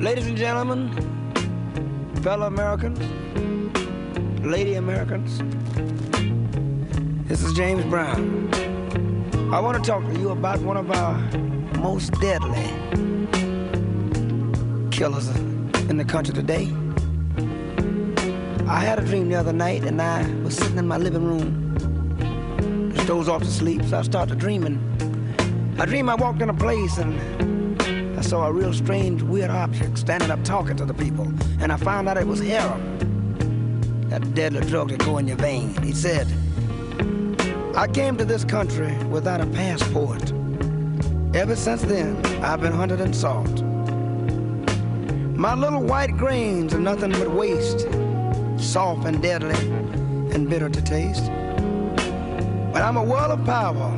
Ladies and gentlemen, fellow Americans, lady Americans, this is James Brown. I want to talk to you about one of our most deadly killers in the country today. I had a dream the other night and I was sitting in my living room. Just dozed off to sleep, so I started dreaming. I dreamed I walked in a place and I saw a real strange, weird object standing up talking to the people. And I found out it was heroin, that deadly drug that go in your vein. He said, I came to this country without a passport. Ever since then, I've been hunted and sought. My little white grains are nothing but waste, soft and deadly and bitter to taste. But I'm a world of power,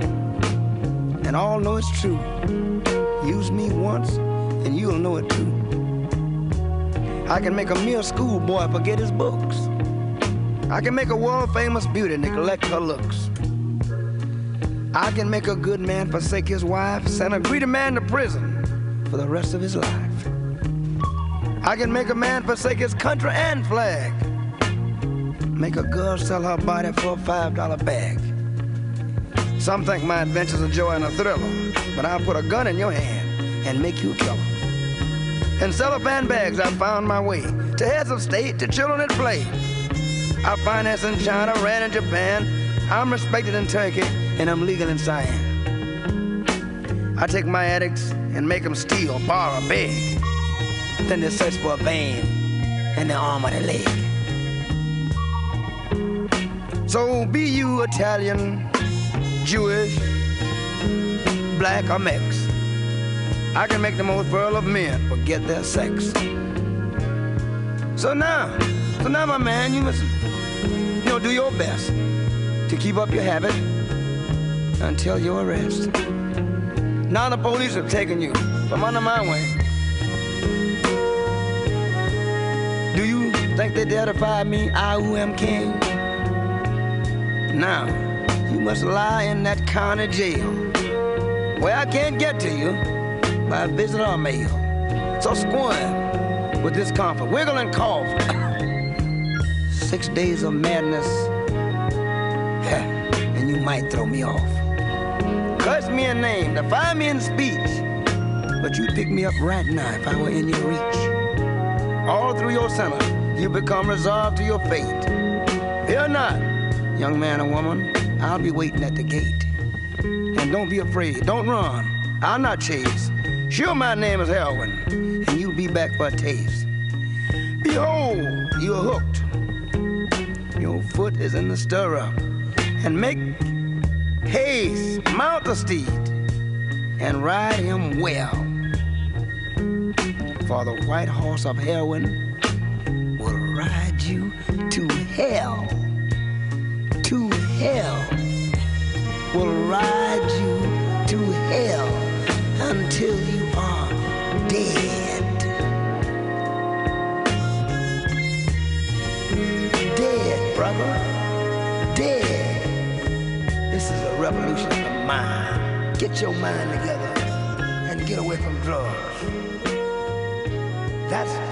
and all know it's true. Use me once, and you'll know it too. I can make a mere schoolboy forget his books. I can make a world famous beauty neglect her looks. I can make a good man forsake his wife, send a greedy man to prison for the rest of his life. I can make a man forsake his country and flag. Make a girl sell her body for a five dollar bag. Some think my adventure's a joy and a thriller, but I'll put a gun in your hand and make you a. In cellophane bags, I found my way to heads of state, to children at play. I finance in China, ran in Japan. I'm respected in Turkey, and I'm legal in Siam. I take my addicts and make them steal, borrow, beg. Then they search for a vein in the arm or the leg. So be you Italian, Jewish, black or mix. I can make the most virile of men forget their sex. So now, so now my man, you must, you know, do your best to keep up your habit until your arrest. Now the police have taken you from under my wing. Do you think they dare defy me, I who am king? Now, you must lie in that county jail where I can't get to you by visit or mail. So squirm with discomfort, wiggle and cough. Six days of madness, and you might throw me off. Curse me a name, defy me in speech, but you'd pick me up right now if I were in your reach. All through your sentence, you become resolved to your fate. Fear not, young man or woman, I'll be waiting at the gate. Don't be afraid, don't run, I'll not chase. Sure, my name is heroin, and you'll be back for a taste. Behold, you're hooked. Your foot is in the stirrup, and make haste, mount the steed, and ride him well. For the white horse of heroin will ride you to hell. To hell. Will ride you to hell until you are dead. Dead, brother. Dead. This is a revolution of the mind. Get your mind together and get away from drugs. That's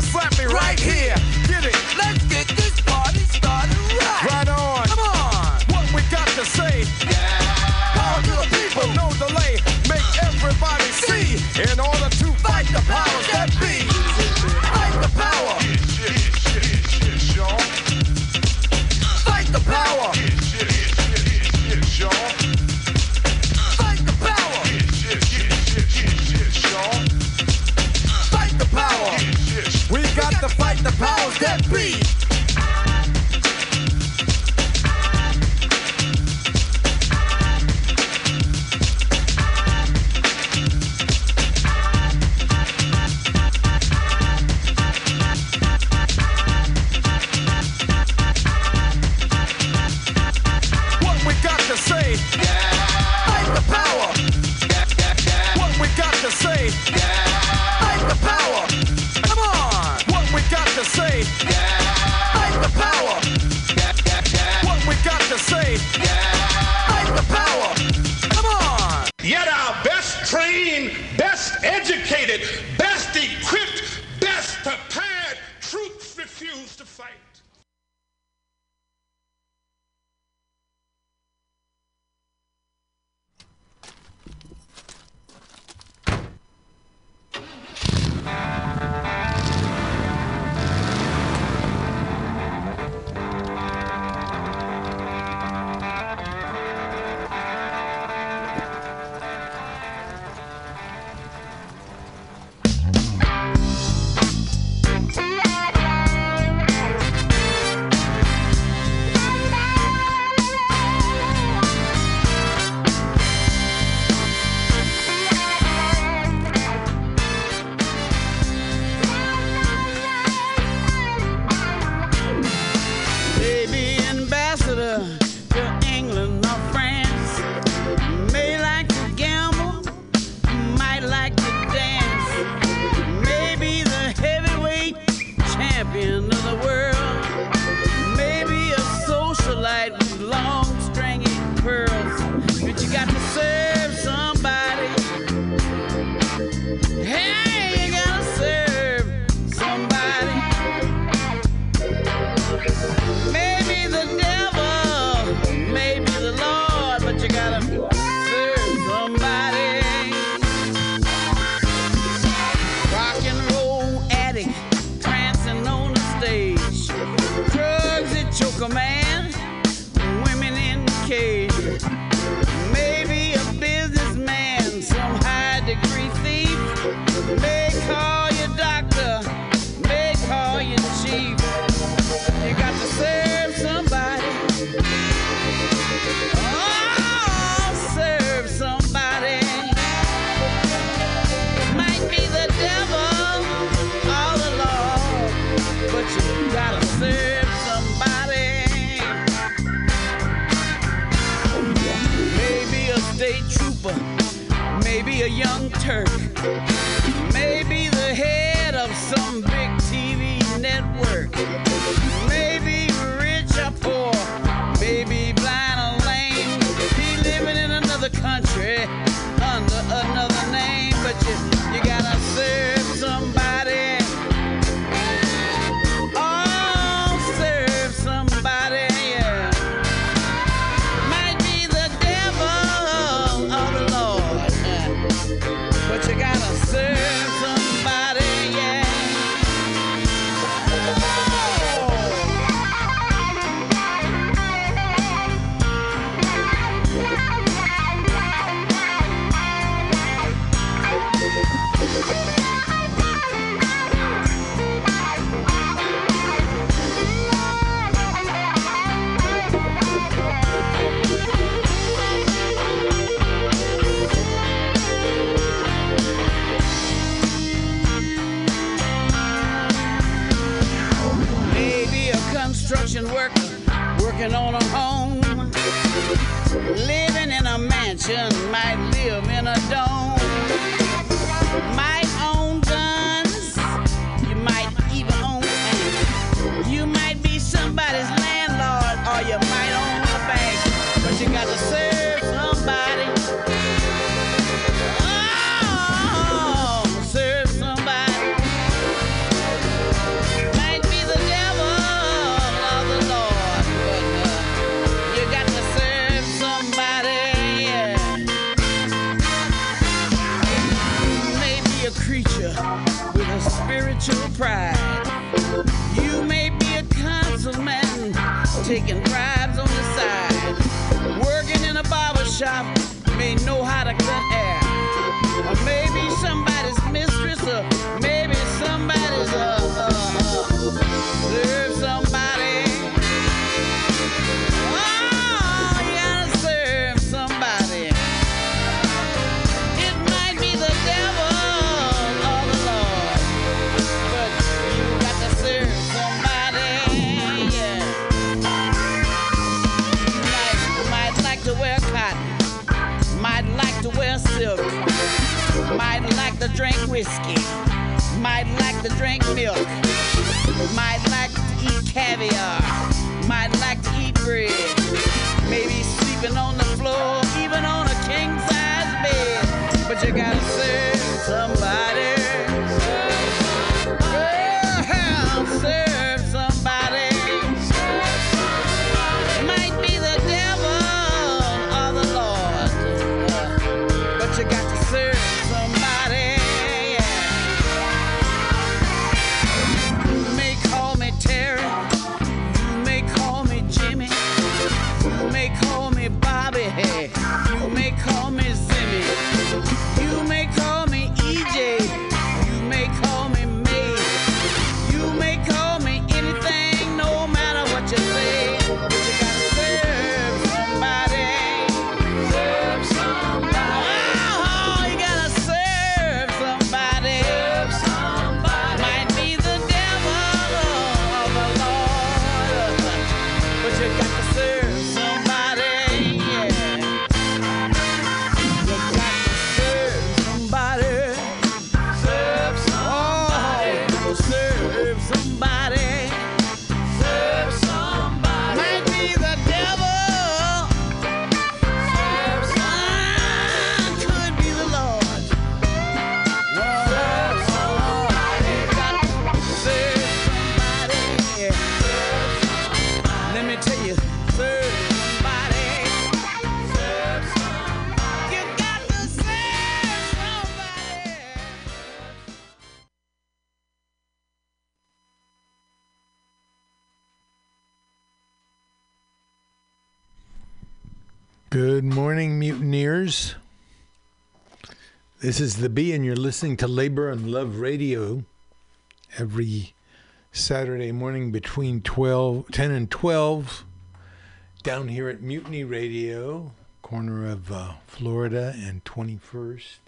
Slap me right here. listeners. This is The Bee, and you're listening to Labor and Love Radio every Saturday morning between 12, 10 and 12 down here at Mutiny Radio, corner of uh, Florida and 21st.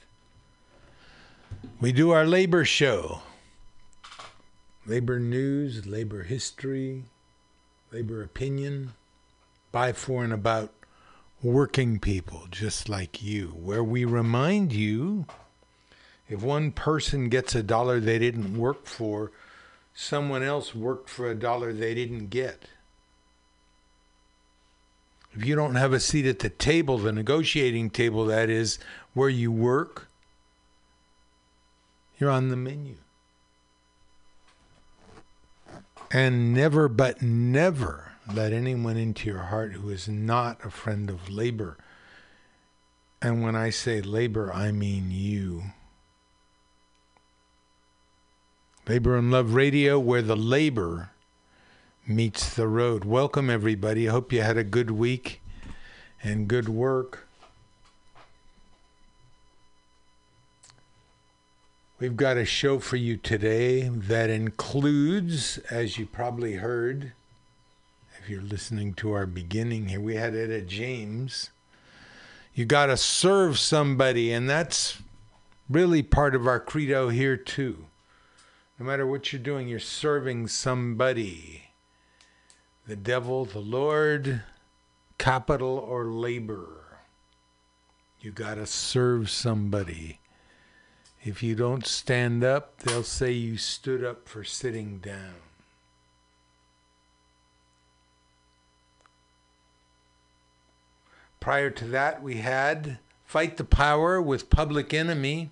We do our labor show labor news, labor history, labor opinion, by, for, and about working people just like you, where we remind you if one person gets a dollar they didn't work for, someone else worked for a dollar they didn't get. If you don't have a seat at the table, the negotiating table, that is, where you work, you're on the menu. And never but never let anyone into your heart who is not a friend of labor. And when I say labor, I mean you. Labor and Love Radio, where the labor meets the road. Welcome, everybody. I hope you had a good week and good work. We've got a show for you today that includes, as you probably heard, you're listening to our beginning here, we had Etta James. You got to serve somebody, and that's really part of our credo here, too. No matter what you're doing, you're serving somebody the devil, the Lord, capital, or labor. You got to serve somebody. If you don't stand up, they'll say you stood up for sitting down. Prior to that, we had Fight the Power with Public Enemy.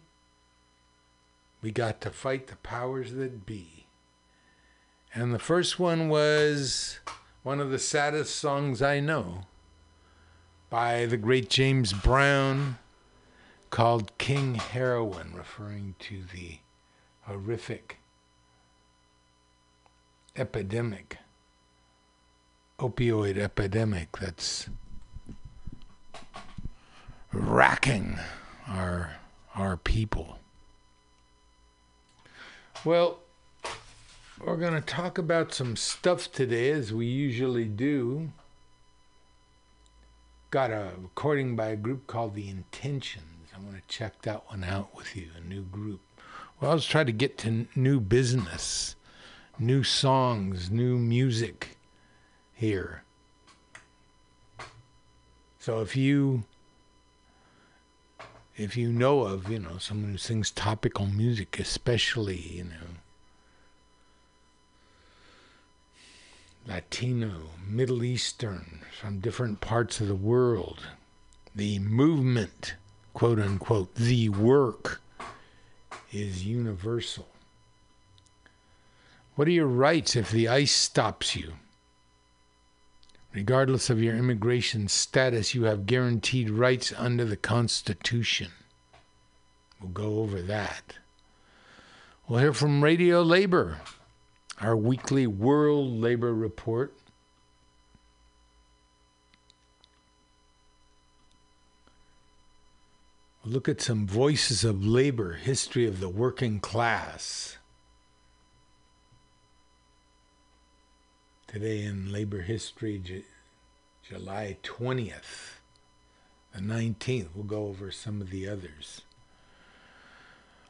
We got to fight the powers that be. And the first one was one of the saddest songs I know by the great James Brown called King Heroin, referring to the horrific epidemic, opioid epidemic that's racking our, our people. Well, we're going to talk about some stuff today, as we usually do. Got a recording by a group called The Intentions. I want to check that one out with you, a new group. Well, I was trying to get to new business, new songs, new music here. So if you if you know of, you know, someone who sings topical music, especially, you know, Latino, Middle Eastern, from different parts of the world, the movement, quote unquote, the work is universal. What are your rights if the ICE stops you? Regardless of your immigration status, you have guaranteed rights under the Constitution. We'll go over that. We'll hear from Radio Labor, our weekly World Labor Report. Look at some voices of labor, history of the working class. Today in labor history, J- July 20th, the 19th, we'll go over some of the others.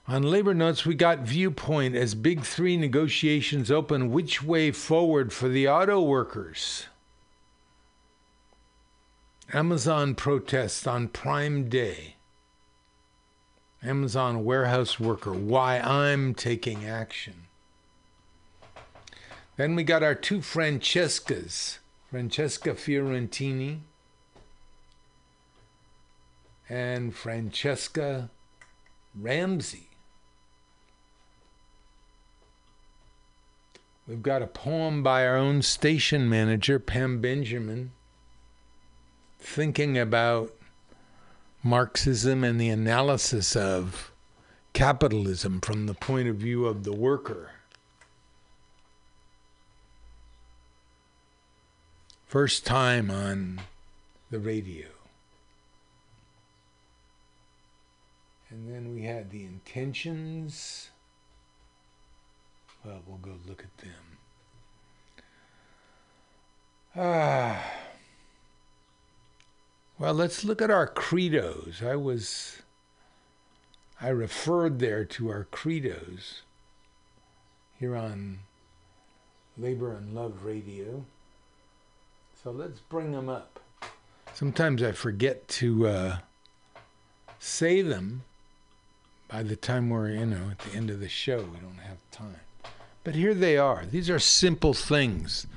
On labor notes, we got viewpoint as Big Three negotiations open. Which way forward for the auto workers? Amazon protests on Prime Day. Amazon warehouse worker, why I'm taking action. Then we got our two Francescas, Francesca Fiorentini and Franchesca Ramsey. We've got a poem by our own station manager, Pam Benjamin, thinking about Marxism and the analysis of capitalism from the point of view of the worker. First time on the radio. And then we had the intentions. Well, we'll go look at them. Ah. Well, let's look at our credos. I was I referred there to our credos here on Labor and Love Radio. So let's bring them up. Sometimes I forget to uh, say them by the time we're, you know, at the end of the show. We don't have time. But here they are. These are simple things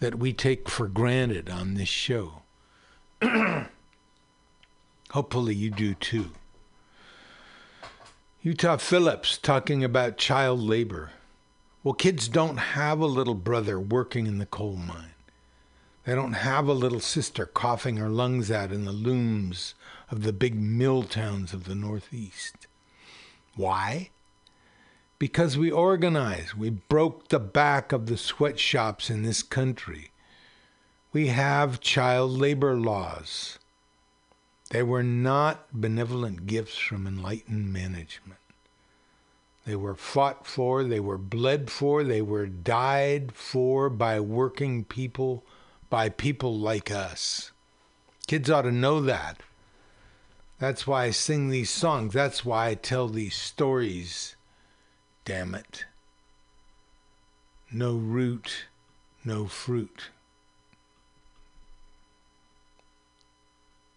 that we take for granted on this show. Hopefully, you do too. Utah Phillips talking about child labor. Well, kids don't have a little brother working in the coal mine. They don't have a little sister coughing her lungs out in the looms of the big mill towns of the Northeast. Why? Because we organized. We broke the back of the sweatshops in this country. We have child labor laws. They were not benevolent gifts from enlightened management. They were fought for, they were bled for, they were died for by working people, by people like us. Kids ought to know that. That's why I sing these songs. That's why I tell these stories. Damn it. No root, no fruit.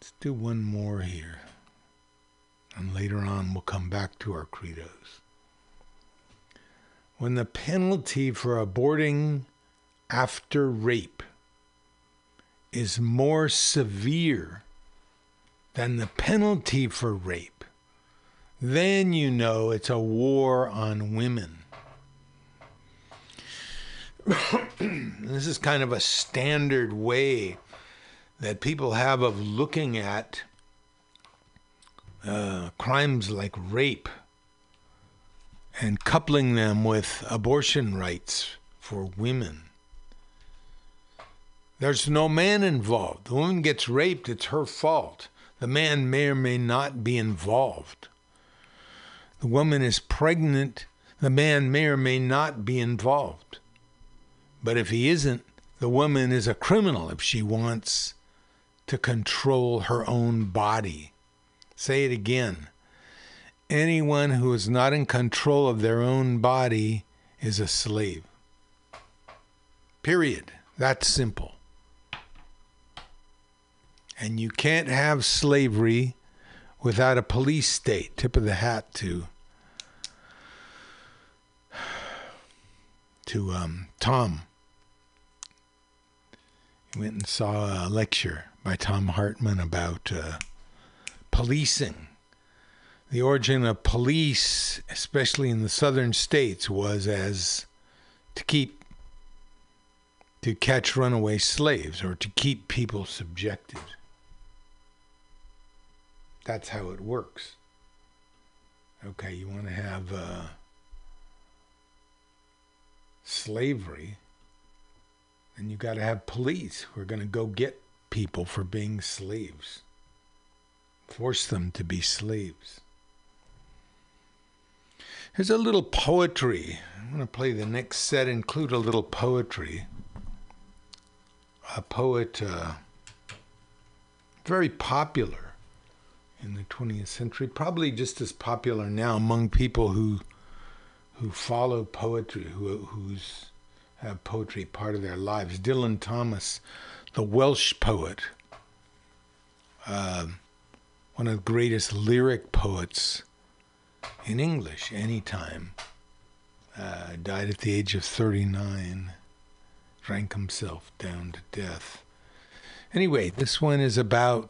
Let's do one more here. And later on, we'll come back to our credos. When the penalty for aborting after rape is more severe than the penalty for rape, then you know it's a war on women. this is kind of a standard way that people have of looking at uh, crimes like rape and coupling them with abortion rights for women. There's no man involved. The woman gets raped, it's her fault. The man may or may not be involved. The woman is pregnant, the man may or may not be involved. But if he isn't, the woman is a criminal if she wants to control her own body. Say it again. Anyone who is not in control of their own body is a slave. Period. That's simple. And you can't have slavery without a police state. Tip of the hat to to um, Thom. He went and saw a lecture by Thom Hartmann about uh, policing. The origin of police, especially in the southern states, was as to keep to catch runaway slaves or to keep people subjected. That's how it works. Okay, you want to have uh, slavery, then you got to have police who are going to go get people for being slaves, force them to be slaves. Here's a little poetry. I'm going to play the next set, include a little poetry. A poet, uh, very popular in the 20th century, probably just as popular now among people who who follow poetry, who who's have poetry part of their lives. Dylan Thomas, the Welsh poet, uh, one of the greatest lyric poets in English anytime, uh, died at the age of 39, drank himself down to death. Anyway, this one is about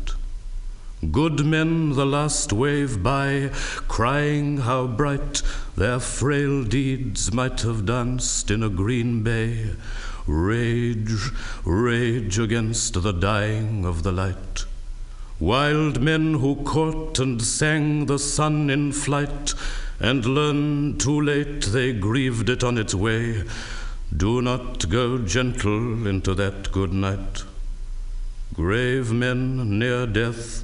Good men the last wave by, crying how bright their frail deeds might have danced in a green bay. Rage, rage against the dying of the light. Wild men who caught and sang the sun in flight, and learned too late they grieved it on its way. Do not go gentle into that good night. Grave men near death,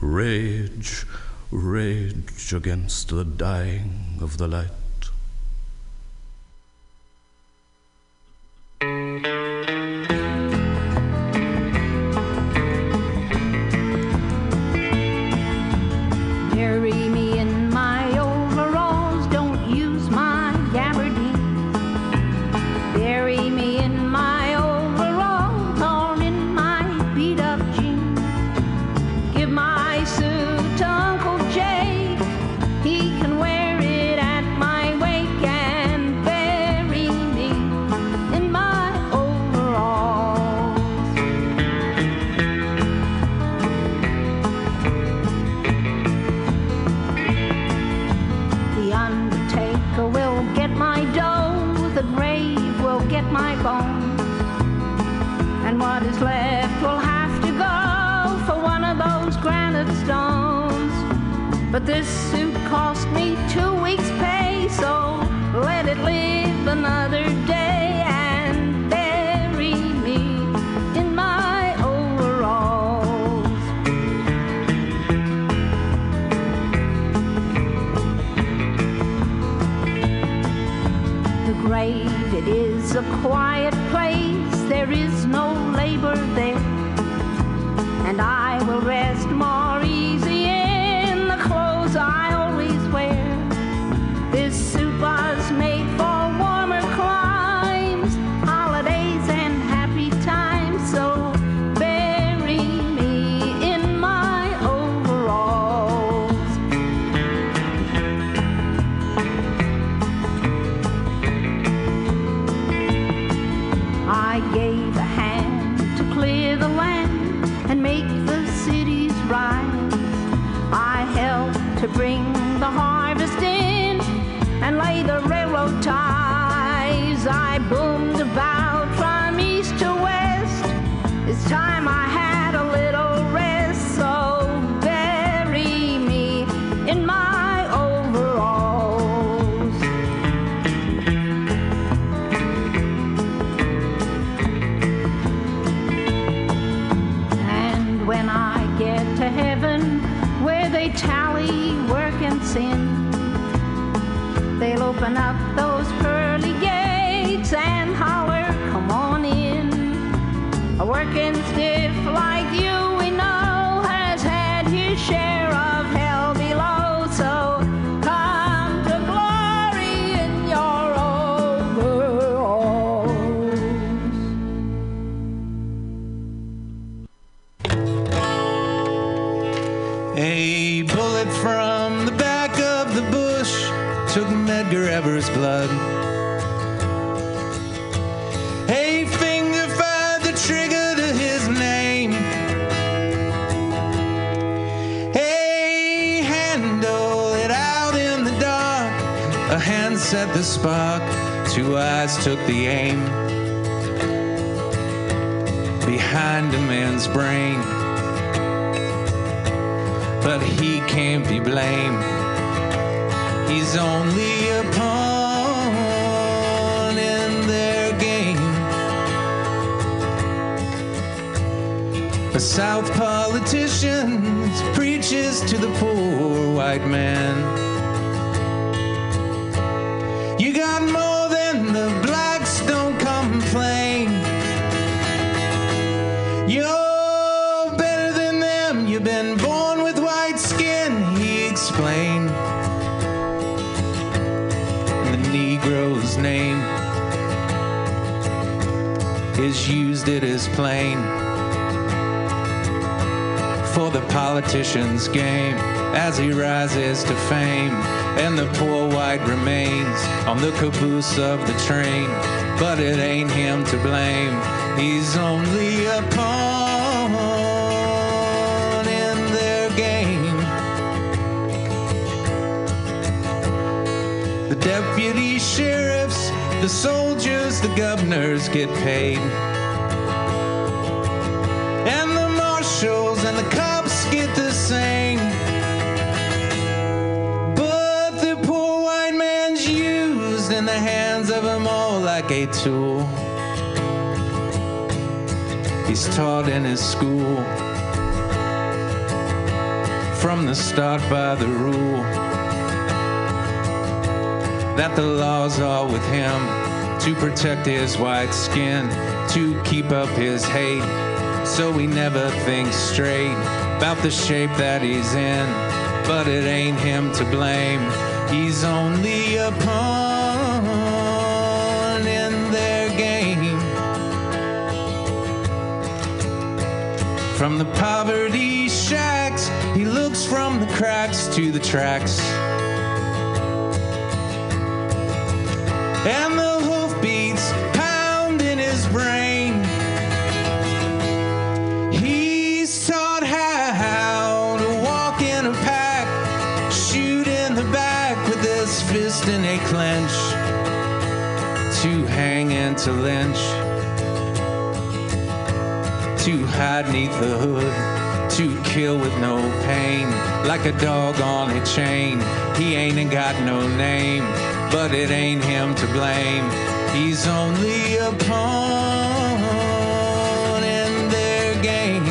Rage, rage against the dying of the light. A South politician preaches to the poor white man. You got more than the blacks, don't complain. You're better than them. You've been born with white skin, he explained. The Negro's name is used it as plain for the politician's game as he rises to fame. And the poor white remains on the caboose of the train. But it ain't him to blame, he's only a pawn in their game. The deputy sheriffs The soldiers, the governors get paid. Tool. He's taught in his school from the start by the rule that the laws are with him to protect his white skin, to keep up his hate, so he never thinks straight about the shape that he's in. But it ain't him to blame, he's only a pawn From the poverty shacks, he looks from the cracks to the tracks. and the hoofbeats pound in his brain. He's taught how to walk in a pack, shoot in the back with his fist in a clench, to hang and to lynch, hide neath the hood, to kill with no pain, like a dog on a chain. He ain't got no name but it ain't him to blame. He's only a pawn in their game.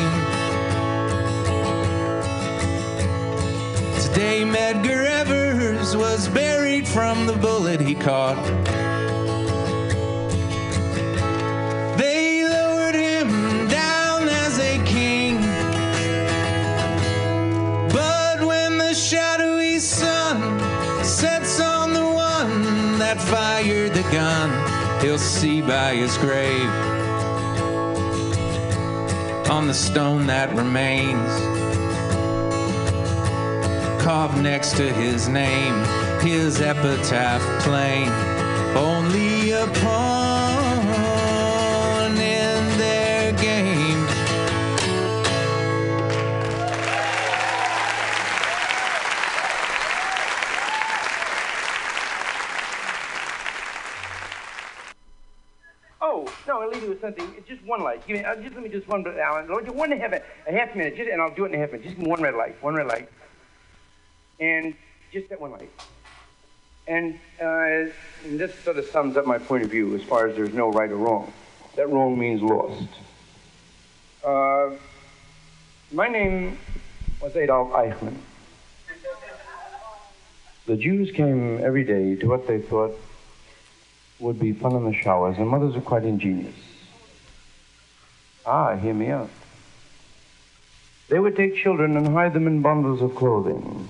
Today, Medgar Evers was buried from the bullet he caught. Gun, he'll see by his grave on the stone that remains. Carved next to his name, his epitaph plain. Only a one light. Give me, uh, just let me just one, Alan. Lord, one and a half, a half minute, just, and I'll do it in a half minute. Just one red light, one red light, and just that one light. And, uh, and this sort of sums up my point of view as far as there's no right or wrong. That wrong means lost. Uh, my name was Adolf Eichmann. The Jews came every day to what they thought would be fun in the showers, and mothers are quite ingenious. Ah, hear me out. They would take children and hide them in bundles of clothing.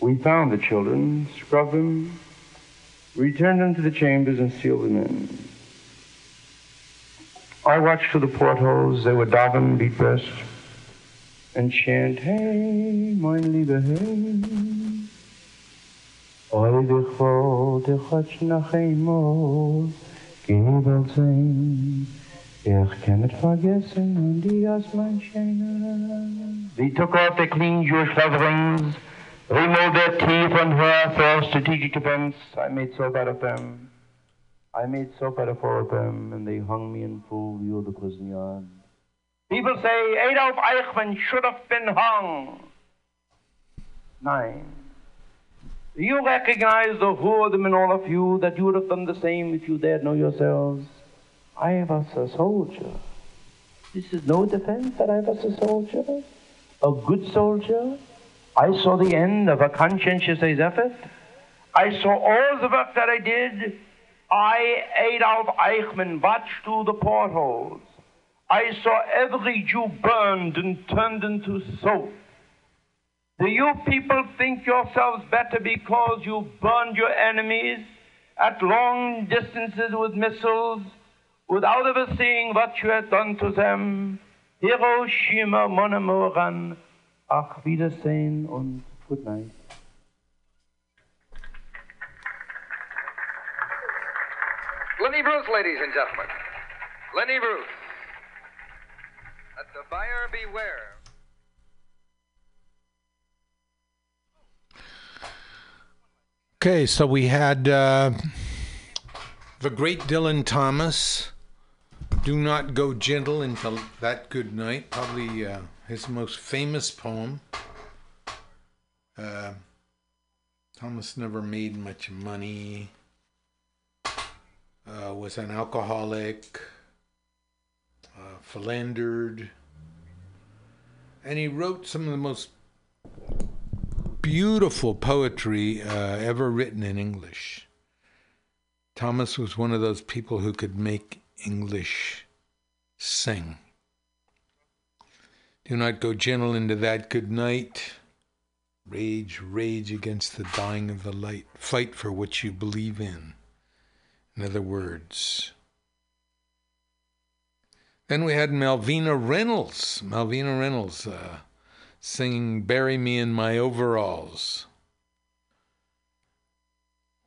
We found the children, scrubbed them, returned them to the chambers, and sealed them in. I watched through the portholes. They would daven, beat breast, and chant, Hey, mein lieber Hey. Dich vol, dich hat's noch einmal gewollt sein. Ich kann nicht vergessen, und die als mein. They took off their clean Jewish leatherings, removed their teeth and hair for strategic defense. I made soap out of them. I made soap out of four of them, and they hung me in full view of the prison yard. People say Adolf Eichmann should have been hung. Nine. You recognize the whoredom in all of you that you would have done the same if you dared know yourselves? I was a soldier. This is no defense that I was a soldier. A good soldier. I saw the end of a conscientious effort. I saw all the work that I did. I, Adolf Eichmann, watched through the portholes. I saw every Jew burned and turned into soap. Do you people think yourselves better because you burned your enemies at long distances with missiles without ever seeing what you had done to them? Hiroshima, mon amour, an Ach, Wiedersehen und good night. Lenny Bruce, ladies and gentlemen. Lenny Bruce. Let the buyer beware. Okay, so we had uh, The great Dylan Thomas. Do not go gentle into that good night. Probably uh, his most famous poem. Uh, Thomas never made much money. Uh, was an alcoholic. Uh, philandered. And he wrote some of the most beautiful poetry uh, ever written in English. Thomas was one of those people who could make English sing. Do not go gentle into that good night. Rage, rage against the dying of the light. Fight for what you believe in. In other words. Then we had Malvina Reynolds. Malvina Reynolds uh, singing Bury Me in My Overalls.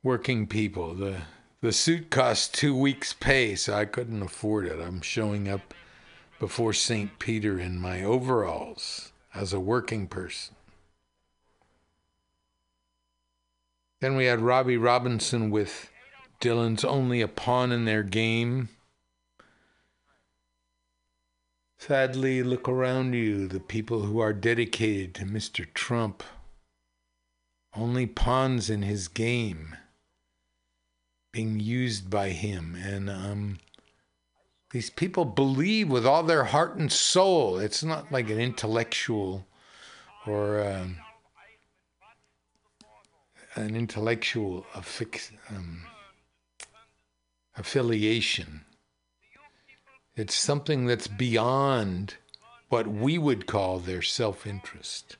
Working people. The, the suit cost two weeks' pay, so I couldn't afford it. I'm showing up before St. Peter in my overalls as a working person. Then we had Robbie Robinson with Dylan's Only a Pawn in Their Game. Sadly, look around you, the people who are dedicated to Mr. Trump. Only pawns in his game, being used by him. And um, these people believe with all their heart and soul. It's not like an intellectual or um, an intellectual affix, um, affiliation. It's something that's beyond what we would call their self interest.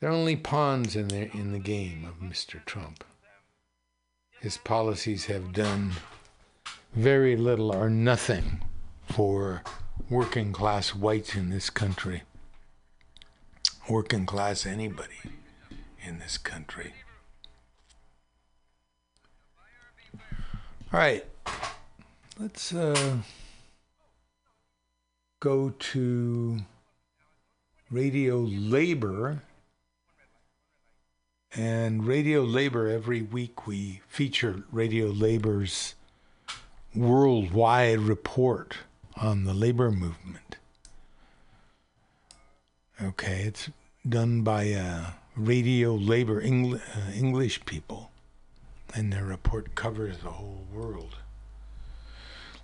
They're only pawns in, their, in the game of Mr. Trump. His policies have done very little or nothing for working class whites in this country, working class anybody in this country. All right, let's. Uh, go to Radio Labor. And Radio Labor, every week we feature Radio Labor's worldwide report on the labor movement. Okay, it's done by uh, Radio Labor Engl- uh, English people, and their report covers the whole world.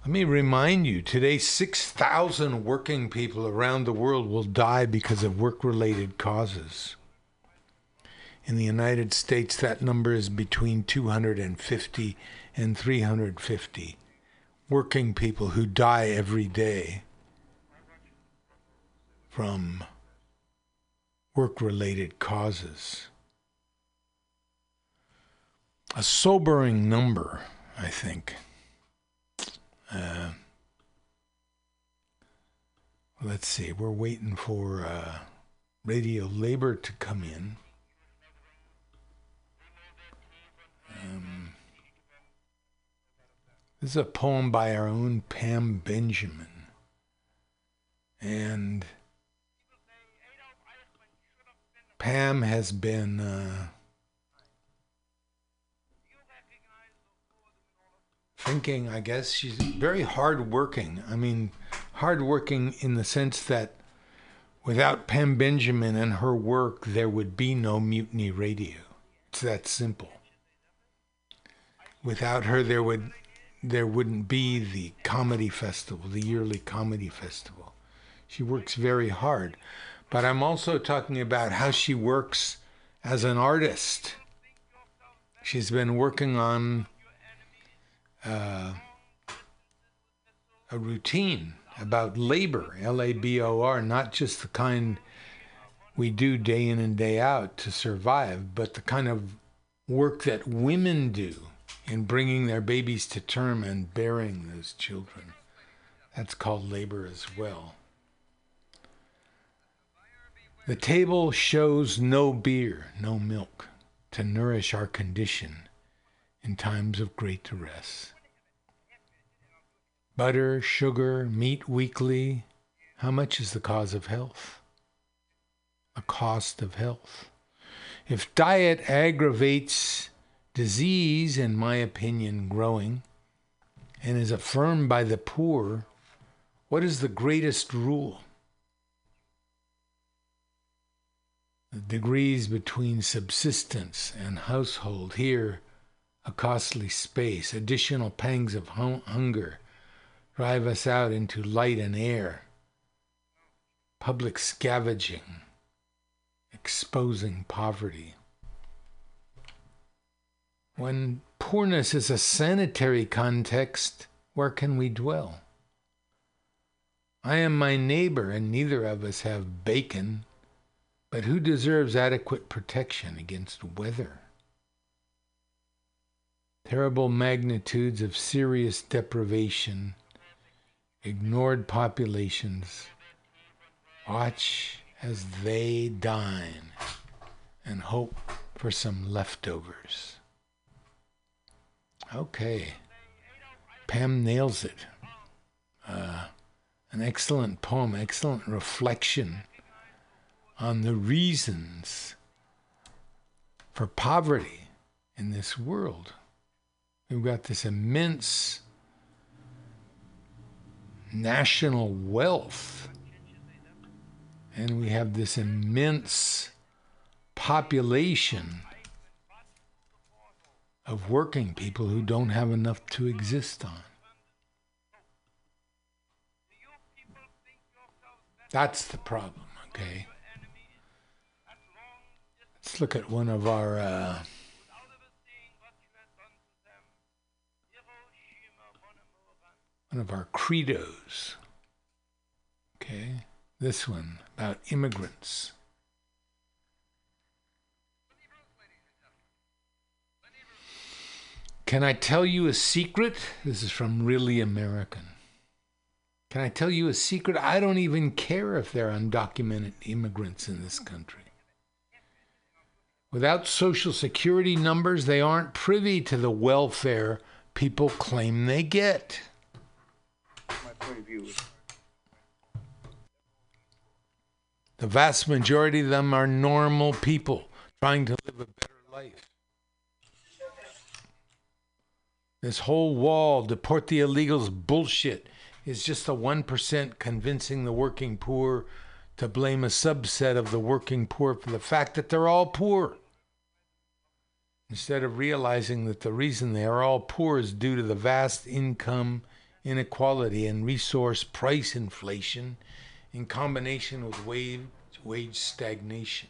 Let me remind you today, 6,000 working people around the world will die because of work related causes. In the United States, that number is between 250 and 350 working people who die every day from work related causes. A sobering number, I think. Uh, let's see, we're waiting for uh, Radio Labor to come in. Um, this is a poem by our own Pam Benjamin. And Pam has been. Uh, thinking, I guess. She's very hardworking. I mean, hardworking in the sense that without Pam Benjamin and her work, there would be no Mutiny Radio. It's that simple. Without her, there would there wouldn't be the comedy festival, the yearly comedy festival. She works very hard. But I'm also talking about how she works as an artist. She's been working on uh, a routine about labor, L A B O R, not just the kind we do day in and day out to survive, but the kind of work that women do in bringing their babies to term and bearing those children. That's called labor as well. The table shows no beer, no milk to nourish our condition in times of great duress. Butter, sugar, meat weekly. How much is the cause of health? A cost of health. If diet aggravates disease, in my opinion, growing, and is affirmed by the poor, what is the greatest rule? The degrees between subsistence and household here a costly space, additional pangs of hunger drive us out into light and air, public scavenging, exposing poverty. When poorness is a sanitary context, where can we dwell? I am my neighbor, and neither of us have bacon, but who deserves adequate protection against weather? Terrible magnitudes of serious deprivation, ignored populations. Watch as they dine and hope for some leftovers. Okay. Pam nails it. Uh, an excellent poem, excellent reflection on the reasons for poverty in this world. We've got this immense national wealth, and we have this immense population of working people who don't have enough to exist on. That's the problem, okay? Let's look at one of our. Uh, one of our credos. Okay, this one about immigrants. Can I tell you a secret? This is from Really American. Can I tell you a secret? I don't even care if they're undocumented immigrants in this country. Without social security numbers, they aren't privy to the welfare people claim they get. My point of view: The vast majority of them are normal people trying to live a better life. This whole wall, deport the illegals bullshit, is just the 1% convincing the working poor to blame a subset of the working poor for the fact that they're all poor. Instead of realizing that the reason they are all poor is due to the vast income inequality and resource price inflation in combination with wage, wage stagnation.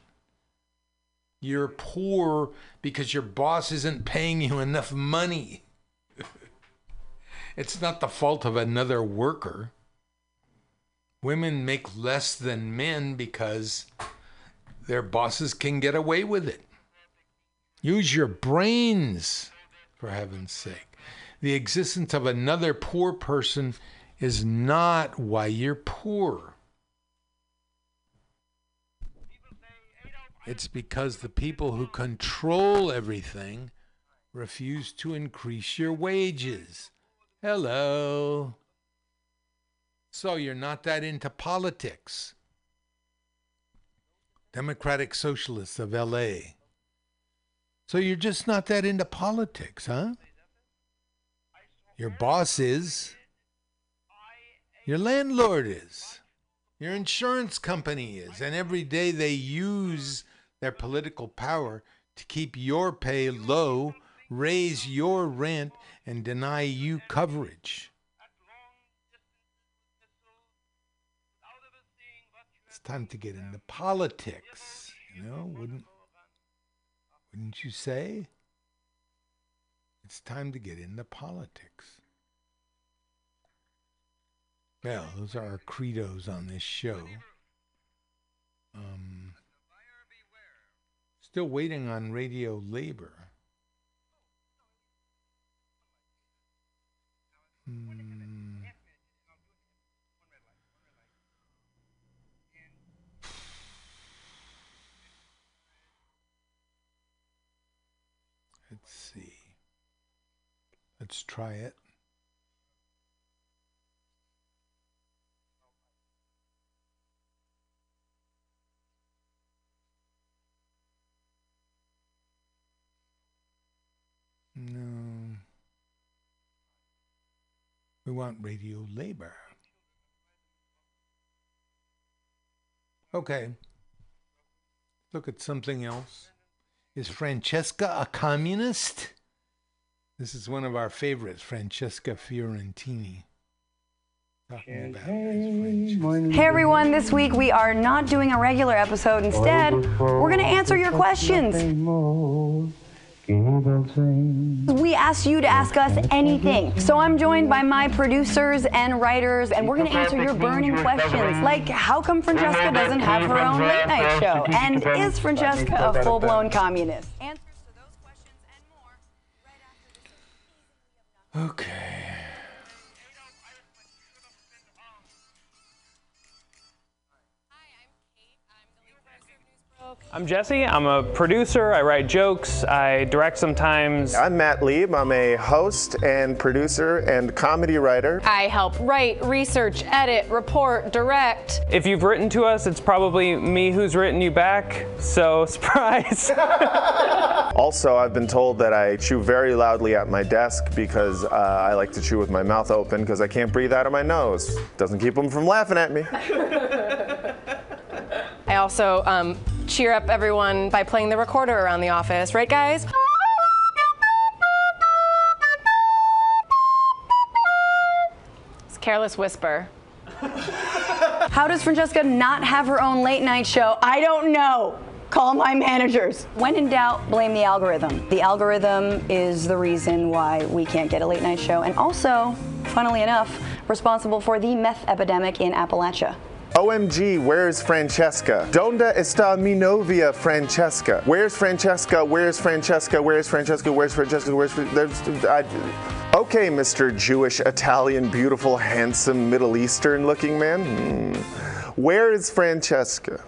You're poor because your boss isn't paying you enough money. It's not the fault of another worker. Women make less than men because their bosses can get away with it. Use your brains, for heaven's sake. The existence of another poor person is not why you're poor. It's because the people who control everything refuse to increase your wages. Hello. So you're not that into politics. Democratic Socialists of LA. So you're just not that into politics, huh? Your boss is. Your landlord is. Your insurance company is. And every day they use their political power to keep your pay low, raise your rent, and deny you coverage. It's time to get into politics, you know, wouldn't wouldn't you say? It's time to get into politics. Well, those are our credos on this show. Um, still waiting on radio labor. Hmm. Let's see. Let's try it. No. We want radio labor. Okay. Look at something else. Is Francesca a communist? This is one of our favorites, Francesca Fiorentini. Hey everyone, this week we are not doing a regular episode. Instead, we're going to answer your questions. We asked you to ask us anything. So I'm joined by my producers and writers, and we're going to answer your burning questions. Like, how come Francesca doesn't have her own late night show? And is Francesca a full blown communist? Answers to those questions and more right after this. Okay. I'm Jesse. I'm a producer. I write jokes. I direct sometimes. I'm Matt Lieb. I'm a host and producer and comedy writer. I help write, research, edit, report, direct. If you've written to us, it's probably me who's written you back. So, surprise. Also, I've been told that I chew very loudly at my desk because uh, I like to chew with my mouth open because I can't breathe out of my nose. Doesn't keep them from laughing at me. I also um, cheer up everyone by playing the recorder around the office, right, guys? It's Careless Whisper. How does Francesca not have her own late night show? I don't know. Call my managers. When in doubt, blame the algorithm. The algorithm is the reason why we can't get a late night show, and also, funnily enough, responsible for the meth epidemic in Appalachia. OMG, where's Francesca? Donde está mi novia Francesca? Where's Francesca? Where's Francesca? Where's Francesca? Where's Francesca? Where's Francesca? I, okay, Mr. Jewish, Italian, beautiful, handsome, Middle Eastern looking man. Hmm. Where is Francesca?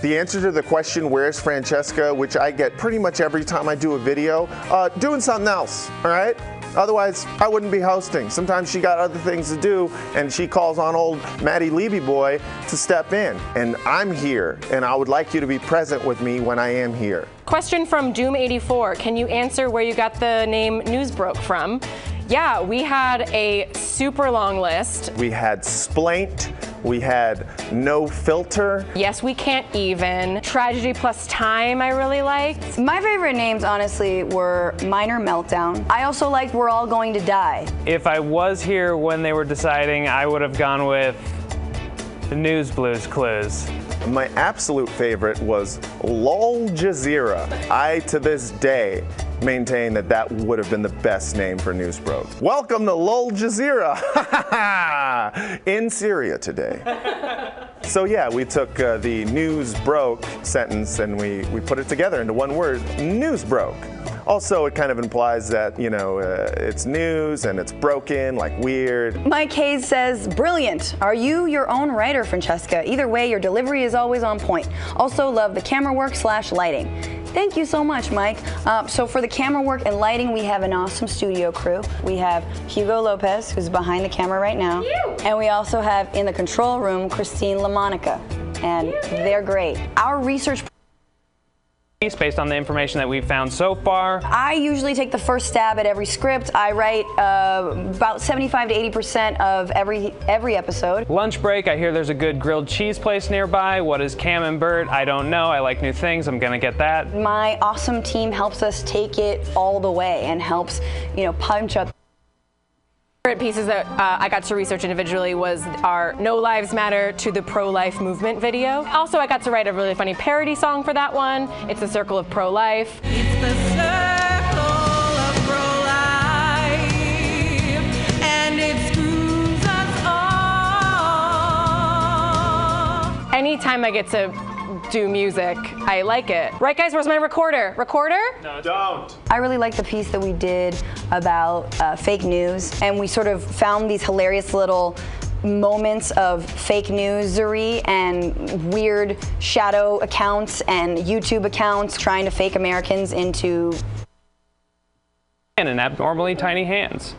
The answer to the question, where's Francesca, which I get pretty much every time I do a video, uh, doing something else, all right? Otherwise, I wouldn't be hosting. Sometimes she got other things to do, and she calls on old Matty Levy boy to step in. And I'm here, and I would like you to be present with me when I am here. Question from Doom84 Can you answer where you got the name Newsbroke from? Yeah, we had a super long list. We had Splaint, we had No Filter. Yes, we can't even. Tragedy plus time, I really liked. My favorite names, honestly, were Minor Meltdown. I also liked We're All Going to Die. If I was here when they were deciding, I would have gone with the News Blues Clues. My absolute favorite was Lol Jazeera. I, to this day, maintain that that would have been the best name for Newsbroke. Welcome to Lol Jazeera in Syria today. So yeah, we took uh, the news broke sentence and we, we put it together into one word, news broke. Also, it kind of implies that, you know, uh, it's news and it's broken, like weird. Mike Hayes says, brilliant. Are you your own writer, Francesca? Either way, your delivery is always on point. Also, love the camera work slash lighting. Thank you so much, Mike. Uh, so for the camera work and lighting, we have an awesome studio crew. We have Hugo Lopez, who's behind the camera right now. And we also have in the control room, Christine LaMonica. And they're great. Our research Based on the information that we've found so far, I usually take the first stab at every script. I write uh, about 75 to 80 percent of every every episode. lunch break, I hear there's a good grilled cheese place nearby. What is Cam and Bert? I don't know. I like new things. I'm gonna get that. My awesome team helps us take it all the way and helps, you know, punch up. Favorite pieces that uh, I got to research individually was our No Lives Matter to the Pro Life Movement video. Also, I got to write a really funny parody song for that one. It's the Circle of Pro Life. Anytime I get to do music, I like it. Right, guys? Where's my recorder? Recorder? No, don't. I really like the piece that we did about uh, fake news, and we sort of found these hilarious little moments of fake newsery and weird shadow accounts and YouTube accounts trying to fake Americans into And an abnormally tiny hands.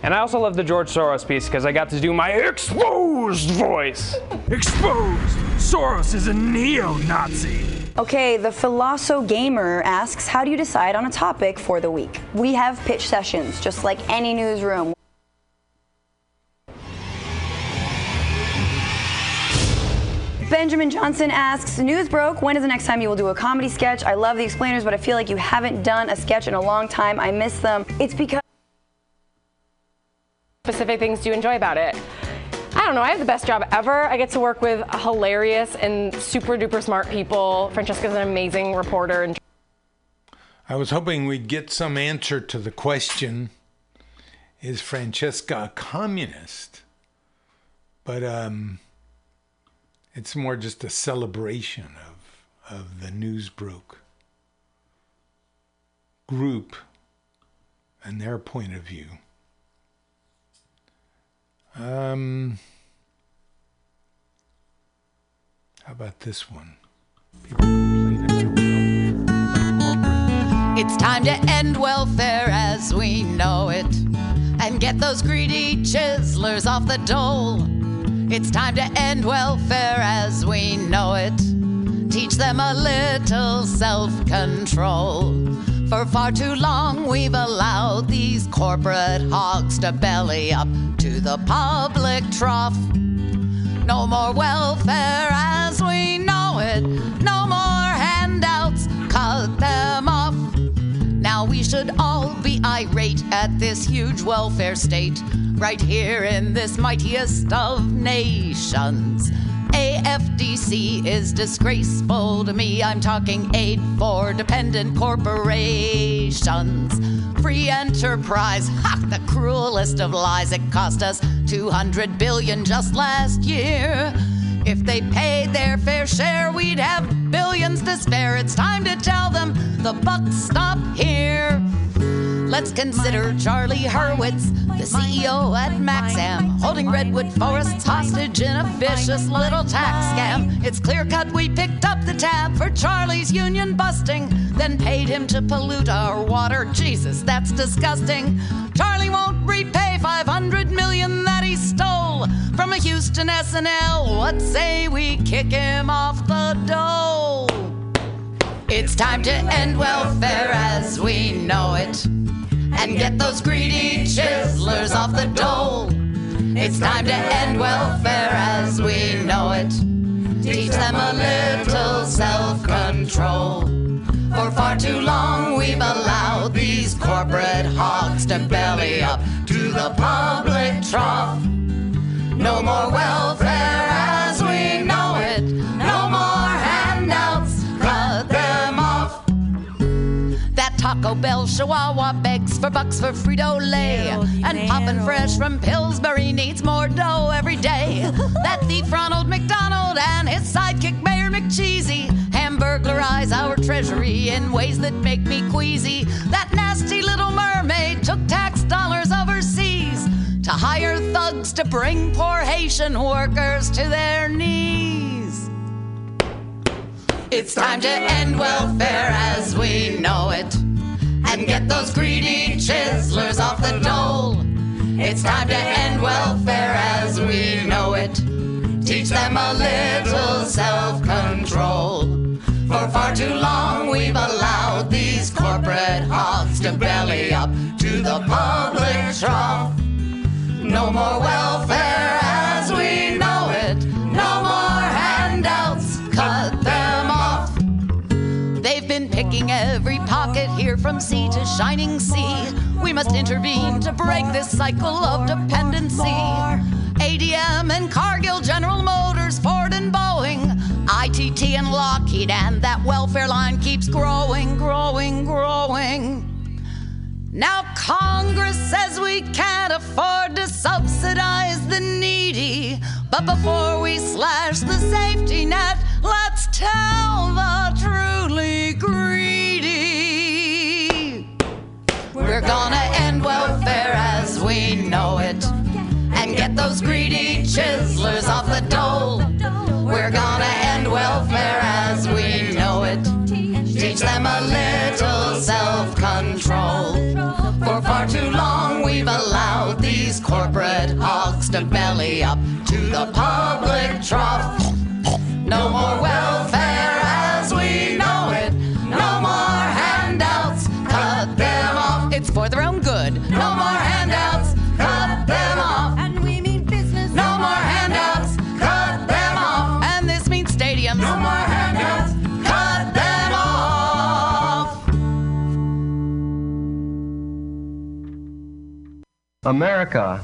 And I also love the George Soros piece because I got to do my exposed voice. Exposed! Soros is a neo Nazi. Okay, the Philoso Gamer asks, how do you decide on a topic for the week? We have pitch sessions, just like any newsroom. Benjamin Johnson asks, news broke, when is the next time you will do a comedy sketch? I love the explainers, but I feel like you haven't done a sketch in a long time. I miss them. It's because... Specific things do you enjoy about it? I don't know. I have the best job ever. I get to work with hilarious and super duper smart people. Francesca's an amazing reporter and I was hoping we'd get some answer to the question Is Francesca a communist? But um, it's more just a celebration of, of the Newsbroke group and their point of view. Um, how about this one? It's time to end welfare as we know it and get those greedy chiselers off the dole. It's time to end welfare as we know it. Teach them a little self control. For far too long, we've allowed these corporate hogs to belly up to the public trough. No more welfare as we know it. No more handouts. Cut them off. Now we should all be irate at this huge welfare state, right here in this mightiest of nations. AFDC is disgraceful to me. I'm talking aid for dependent corporations. Free enterprise, ha, the cruelest of lies. It cost us 200 billion just last year. If they paid their fair share, we'd have billions to spare. It's time to tell them the buck stop here. Let's consider Charlie Hurwitz, the CEO at Maxam, holding redwood forests hostage in a vicious little tax scam. It's clear cut we picked up the tab for Charlie's union busting, then paid him to pollute our water. Jesus, that's disgusting. Charlie won't repay 500 million that he stole from a Houston SNL. What say we kick him off the dole? It's time to end welfare as we know it and get those greedy chiselers off the dole. It's time to end welfare as we know it. Teach them a little self control. For far too long, we've allowed these corporate hogs to belly up to the public trough. No more welfare Taco Bell Chihuahua begs for bucks for Frito Lay. And Poppin' Fresh from Pillsbury needs more dough every day. that thief Ronald McDonald and his sidekick Mayor McCheesy hamburglerize our treasury in ways that make me queasy. That nasty little mermaid took tax dollars overseas to hire thugs to bring poor Haitian workers to their knees. It's time to end welfare as we know it and get those greedy chiselers off the dole. It's time to end welfare as we know it. Teach them a little self control. For far too long, we've allowed these corporate hogs to belly up to the public trough. No more welfare every pocket here from sea to shining sea. We must intervene to break this cycle of dependency. ADM and Cargill, General Motors, Ford and Boeing, ITT and Lockheed, and that welfare line keeps growing, growing, growing. Now Congress says we can't afford to subsidize the needy. But before we slash the safety net, let's tell the truly greedy. We're gonna end welfare as we know it and get those greedy chiselers off the dole. We're gonna end welfare as we know it. Teach them a little self control. For far too long, we've allowed these corporate hogs to belly up to the public trough. No more welfare America,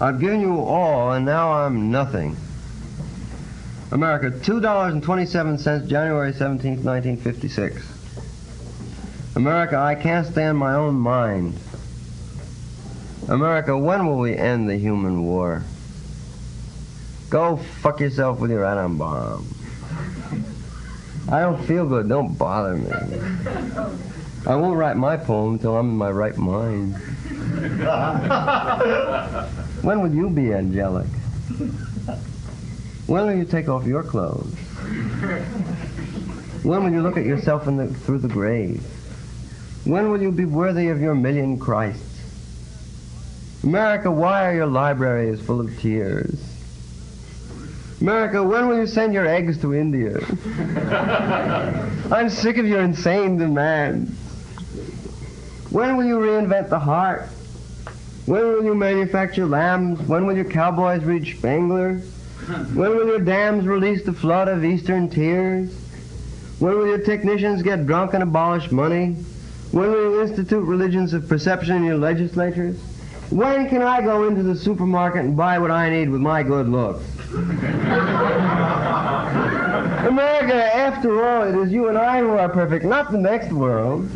I've given you all, and now I'm nothing. America, $2.27, January 17th, 1956. America, I can't stand my own mind. America, when will we end the human war? Go fuck yourself with your atom bomb. I don't feel good, don't bother me. I won't write my poem until I'm in my right mind. when will you be angelic? When will you take off your clothes? When will you look at yourself in the, through the grave? When will you be worthy of your million Christs? America, why are your libraries full of tears? America, when will you send your eggs to India? I'm sick of your insane demands. When will you reinvent the heart? When will you manufacture lambs? When will your cowboys reach Spangler? When will your dams release the flood of eastern tears? When will your technicians get drunk and abolish money? When will you institute religions of perception in your legislatures? When can I go into the supermarket and buy what I need with my good looks? America, after all, it is you and I who are perfect, not the next world.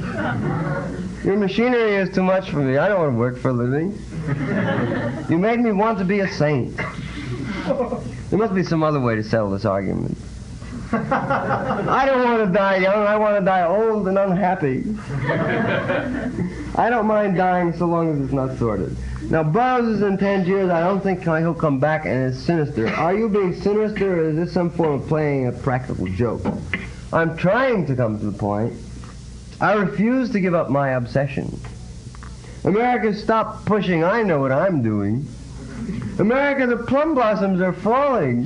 Your machinery is too much for me. I don't want to work for a living. You made me want to be a saint. There must be some other way to settle this argument. I don't want to die young. I want to die old and unhappy. I don't mind dying so long as it's not sordid. Now, Burroughs is in Tangiers. I don't think he'll come back and it's sinister. Are you being sinister or is this some form of playing a practical joke? I'm trying to come to the point. I refuse to give up my obsession. America, stop pushing. I know what I'm doing. America, the plum blossoms are falling.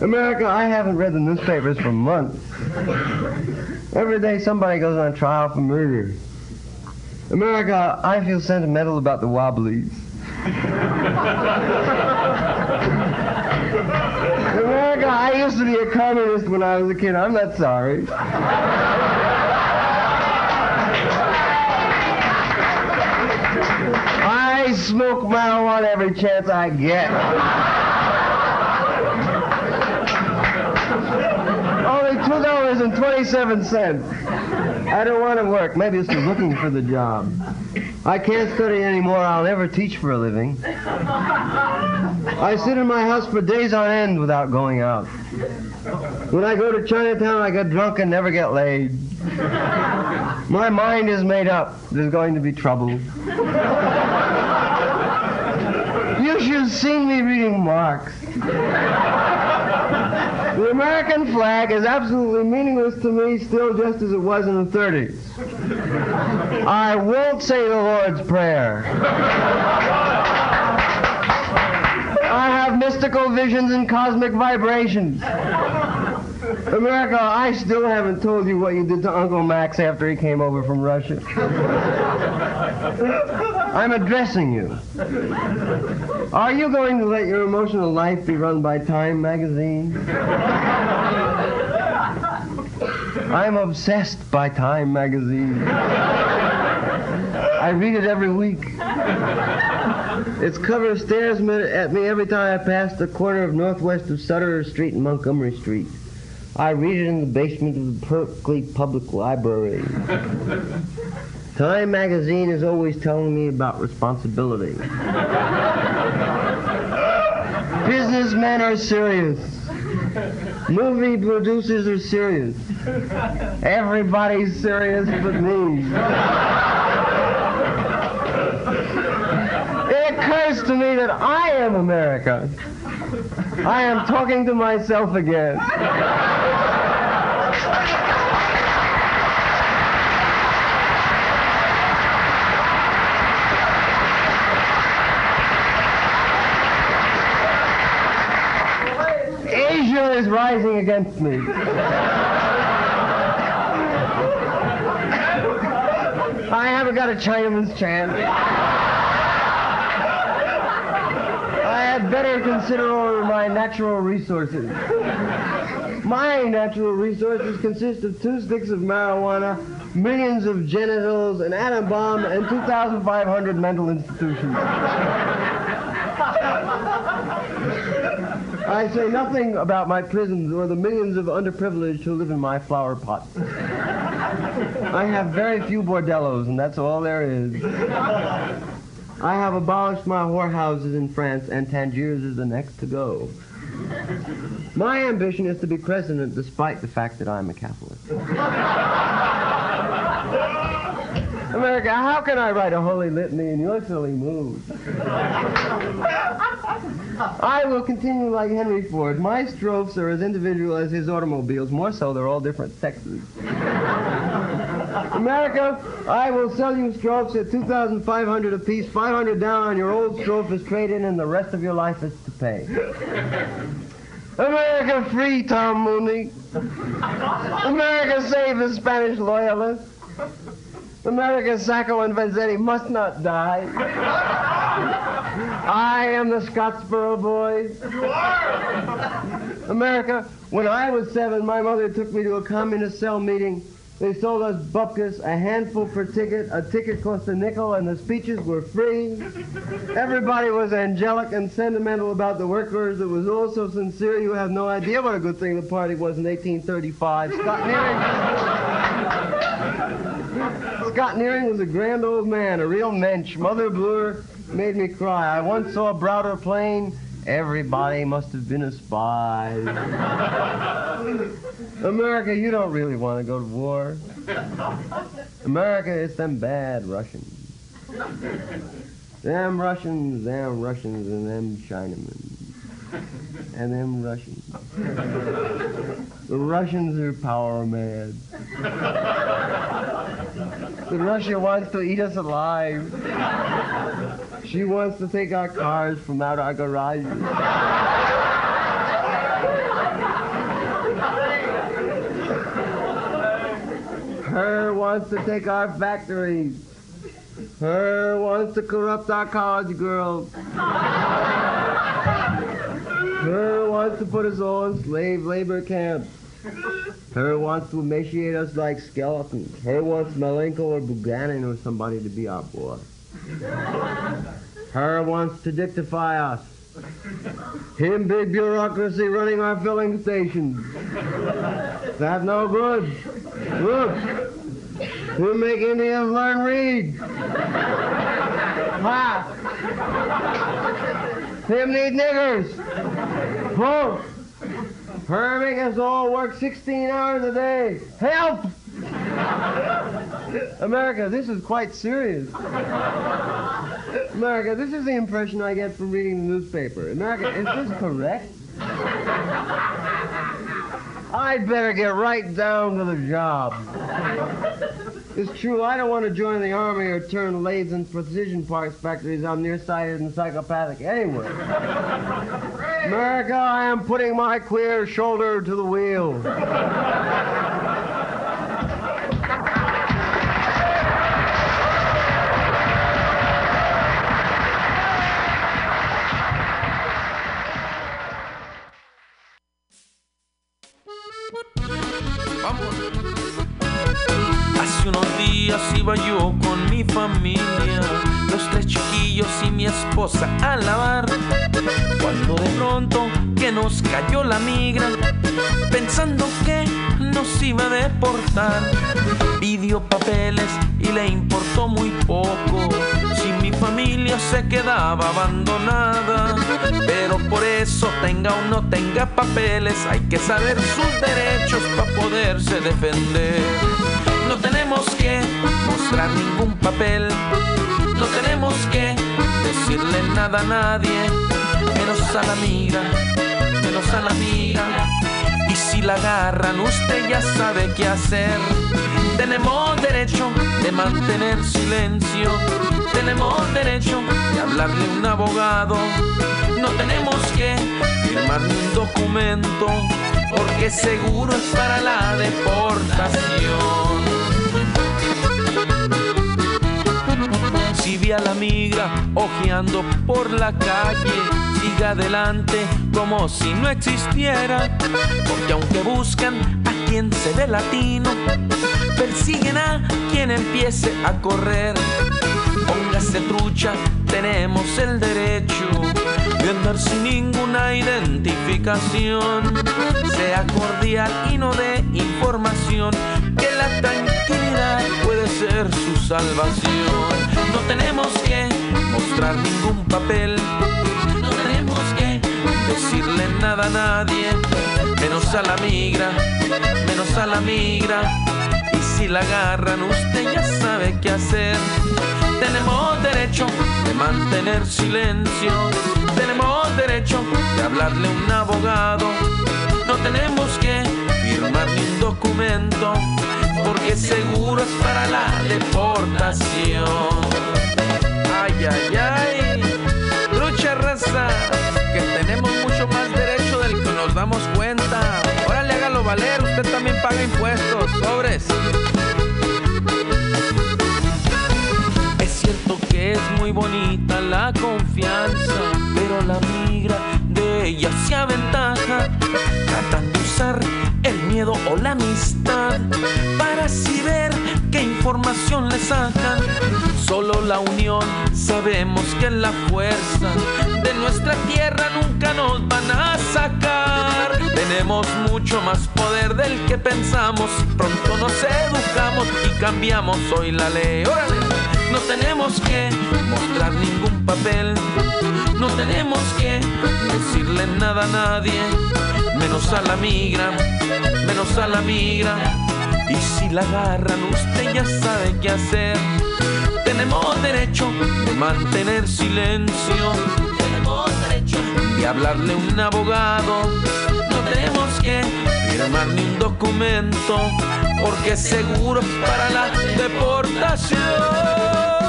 America, I haven't read the newspapers for months. Every day somebody goes on trial for murder. America, I feel sentimental about the Wobblies. America, I used to be a communist when I was a kid. I'm not sorry. I smoke marijuana every chance I get. Only two dollars and twenty-seven cents. I don't want to work. Maybe it's looking for the job. I can't study anymore. I'll never teach for a living. I sit in my house for days on end without going out. When I go to Chinatown, I get drunk and never get laid. My mind is made up. There's going to be trouble. Seen me reading Marx. The American flag is absolutely meaningless to me still just as it was in the 30s. I won't say the Lord's Prayer. I have mystical visions and cosmic vibrations. America, I still haven't told you what you did to Uncle Max after he came over from Russia. I'm addressing you. Are you going to let your emotional life be run by Time magazine? I'm obsessed by Time magazine. I read it every week. Its cover stares at me every time I pass the corner of northwest of Sutter Street and Montgomery Street. I read it in the basement of the Berkeley Public Library. Time magazine is always telling me about responsibility. Businessmen are serious. Movie producers are serious. Everybody's serious but me. It occurs to me that I am America. I am talking to myself again. Is rising against me. I haven't got a Chinaman's chance. I had better consider over my natural resources. My natural resources consist of two sticks of marijuana, millions of genitals, an atom bomb, and 2,500 mental institutions. I say nothing about my prisons or the millions of underprivileged who live in my flower pots. I have very few bordellos, and that's all there is. I have abolished my whorehouses in France, and Tangiers is the next to go. My ambition is to be president despite the fact that I'm a Catholic. America, how can I write a holy litany in your silly mood? I will continue like Henry Ford. My strophes are as individual as his automobiles. More so, they're all different sexes. America, I will sell you strophes at 2,500 apiece, 500 down on your old strophe is trade-in, and the rest of your life is to pay. America free Tom Mooney. America save the Spanish loyalists. America Sacco and Vanzetti must not die. I am the Scottsboro boys. You are! America, when I was seven, my mother took me to a communist cell meeting. They sold us bupkis, a handful per ticket. A ticket cost a nickel, and the speeches were free. Everybody was angelic and sentimental about the workers. It was all so sincere, you have no idea what a good thing the party was in 1835. Scott Nearing, Scott Nearing was a grand old man, a real mensch. Mother Bloor made me cry. I once saw Browder plain. Everybody must have been a spy. America, you don't really want to go to war. America, it's them bad Russians. Them Russians, them Russians, and them Chinamen. And them Russians. The Russians are power mad. The Russia wants to eat us alive. She wants to take our cars from out our garages. Her wants to take our factories. Her wants to corrupt our college girls. Her wants to put us all in slave labor camps. Her wants to emaciate us like skeletons. Her wants Malenkov or Bulganin or somebody to be our boss. Her wants to dictify us. Him big bureaucracy running our filling stations. That no good. Look, make Indians learn read. Ha! Him need niggers. Vote. Her make us all work 16 hours a day. Help! America, this is quite serious. America, this is the impression I get from reading the newspaper. America, is this correct? I'd better get right down to the job. It's true, I don't want to join the army or turn lathes and precision parts factories. I'm nearsighted and psychopathic anyway. America, I am putting my queer shoulder to the wheel. Esposa a lavar. Cuando de pronto que nos cayó la migra, pensando que nos iba a deportar, pidió papeles y le importó muy poco. Si mi familia se quedaba abandonada, pero por eso tenga o no tenga papeles, hay que saber sus derechos para poderse defender. No tenemos que mostrar ningún papel, no tenemos que decirle nada a nadie, menos a la amiga, menos a la amiga. Y si la agarran, usted ya sabe qué hacer. Tenemos derecho de mantener silencio, tenemos derecho de hablarle a un abogado. No tenemos que firmar un documento, porque seguro es para la deportación. Si vi a la migra ojeando por la calle, siga adelante como si no existiera. Porque aunque buscan a quien se ve latino, persiguen a quien empiece a correr. Póngase trucha, tenemos el derecho de andar sin ninguna identificación. Sea cordial y no de información, que la puede ser su salvación. No tenemos que mostrar ningún papel, no tenemos que decirle nada a nadie, menos a la migra, menos a la migra. Y si la agarran, usted ya sabe qué hacer. Tenemos derecho de mantener silencio. Tenemos derecho de hablarle a un abogado. No tenemos que firmar ni un documento. Porque seguro es para la deportación. Ay, ay, ay. Lucha raza. Que tenemos mucho más derecho del que nos damos cuenta. Órale, hágalo valer. Usted también paga impuestos. Sobres. Es cierto que es muy bonita la confianza, pero la migra ella se aventaja. Tratan de usar el miedo o la amistad para así ver qué información le sacan. Solo la unión sabemos que la fuerza de nuestra tierra nunca nos van a sacar. Tenemos mucho más poder del que pensamos. Pronto nos educamos y cambiamos hoy la ley. No tenemos que mostrar ningún papel. No tenemos que decirle nada a nadie. Menos a la migra, menos a la migra. Y si la agarran, usted ya sabe qué hacer. Tenemos derecho de mantener silencio. Tenemos derecho de hablarle a un abogado. No tenemos que firmar ni un documento. Porque seguro para la deportación.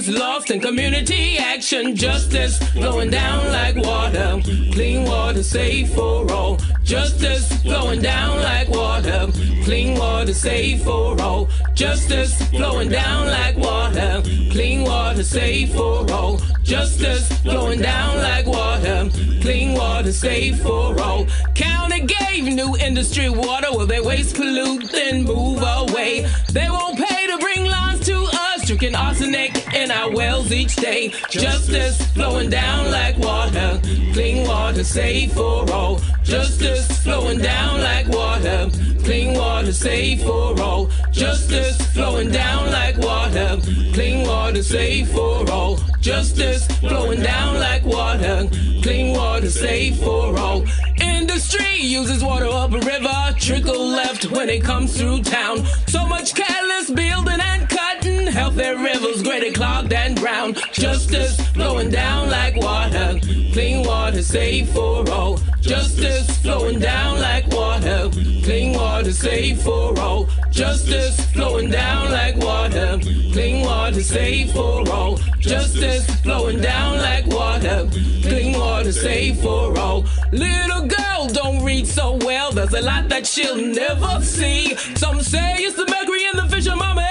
Innocence lost in community action. Justice flowing down like water. Clean water safe for all. Justice flowing down like water. Clean water safe for all. Justice flowing down like water. Clean water safe for all. Justice flowing down like water. Clean water safe for all. County gave new industry water. Will they waste, pollute, then move away? They won't pay us. Drinking arsenic in our wells each day. Justice flowing down like water. Clean water safe for all. Justice flowing down like water. Clean water safe for all. Justice flowing down like water. Clean water safe for all. Justice flowing down like water. Clean water safe for all. Industry uses water up a river. Trickle left when it comes through town. So much careless building and cutting. Healthy rivers greatly clogged and brown. Justice flowing down like water. Clean water safe for all. Justice flowing down like water. Clean water safe for all. Justice flowing down like water. Clean water safe for all. Justice flowing down like water. Clean water safe for all. Little girl don't read so well. There's a lot that she'll never see. Some say it's the mercury in the fish of mama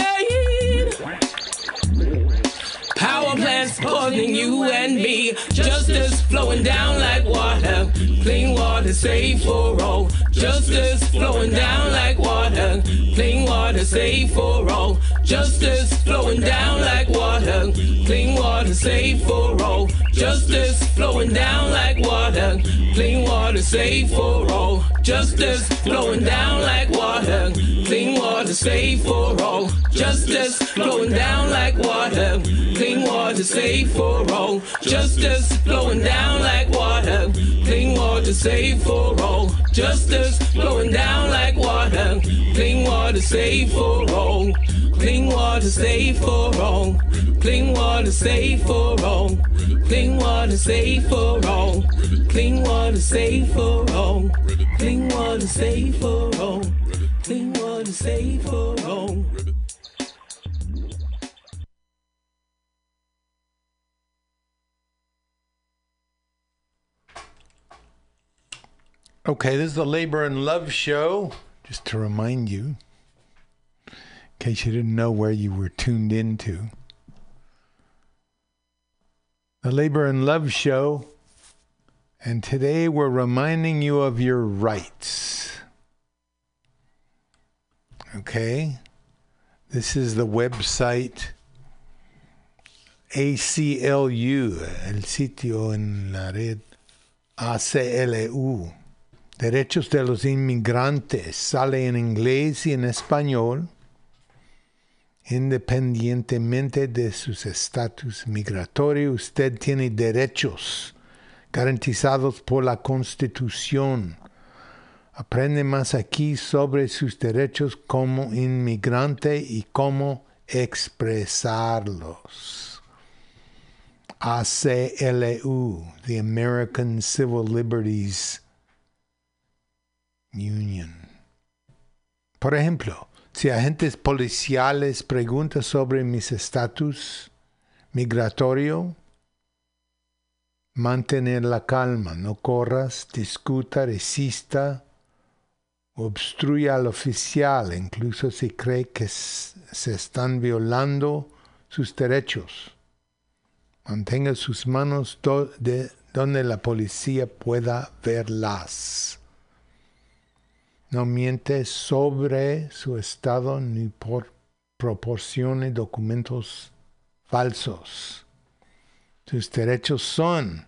Power plants poisoning you and me. Justice flowing down like water. Clean water safe for all. Justice flowing down like water. Clean water safe for all. Justice flowing down like water. Clean water safe for all. Justice flowing down like water. Clean water safe for all. Justice flowing down like water. Clean water safe for all. Justice flowing down like water. Clean water safe for all. Justice flowing down like water. Clean water safe for all. Justice flowing down like water. Clean water safe for all. Clean water safe for all. Clean water safe for all. Clean water safe for all. Clean water safe for all. Clean water safe for all. Clean water safe for all. Okay, this is the Labor and Love Show. Just to remind you, case you didn't know where you were tuned into. The Labor and Love Show. And today we're reminding you of your rights. Okay? This is the website ACLU, el sitio en la red ACLU. Derechos de los inmigrantes sale en inglés y en español, independientemente de su estatus migratorio. Usted tiene derechos garantizados por la Constitución. Aprende más aquí sobre sus derechos como inmigrante y cómo expresarlos. ACLU, the American Civil Liberties Union. Por ejemplo, si agentes policiales preguntan sobre mis estatus migratorio, mantener la calma, no corras, discuta, resista, obstruya al oficial, incluso si cree que se están violando sus derechos. Mantenga sus manos do de donde la policía pueda verlas. No miente sobre su estado ni por proporcione documentos falsos. Sus derechos son,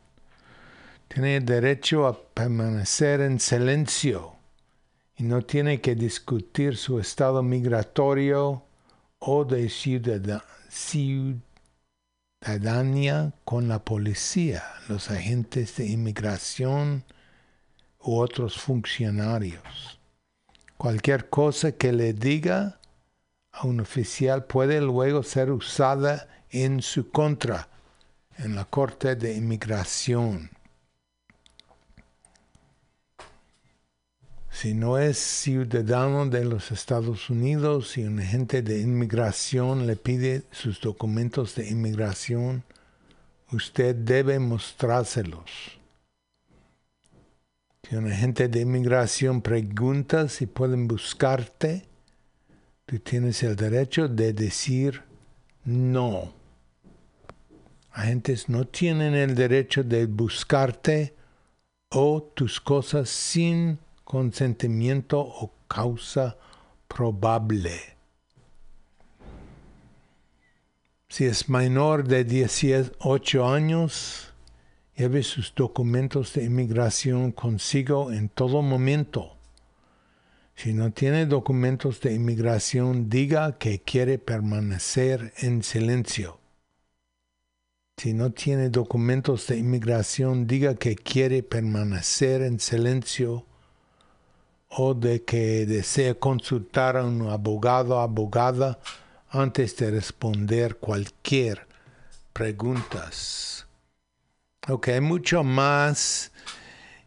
tiene derecho a permanecer en silencio y no tiene que discutir su estado migratorio o de ciudadanía con la policía, los agentes de inmigración u otros funcionarios. Cualquier cosa que le diga a un oficial puede luego ser usada en su contra en la Corte de Inmigración. Si no es ciudadano de los Estados Unidos y un agente de inmigración le pide sus documentos de inmigración, usted debe mostrárselos. Si un agente de inmigración pregunta si pueden buscarte, tú tienes el derecho de decir no. Agentes no tienen el derecho de buscarte o tus cosas sin consentimiento o causa probable. Si es menor de 18 años, lleve sus documentos de inmigración consigo en todo momento. Si no tiene documentos de inmigración, diga que quiere permanecer en silencio. Si no tiene documentos de inmigración, diga que quiere permanecer en silencio o de que desea consultar a un abogado o abogada antes de responder cualquier preguntas. Ok, mucho más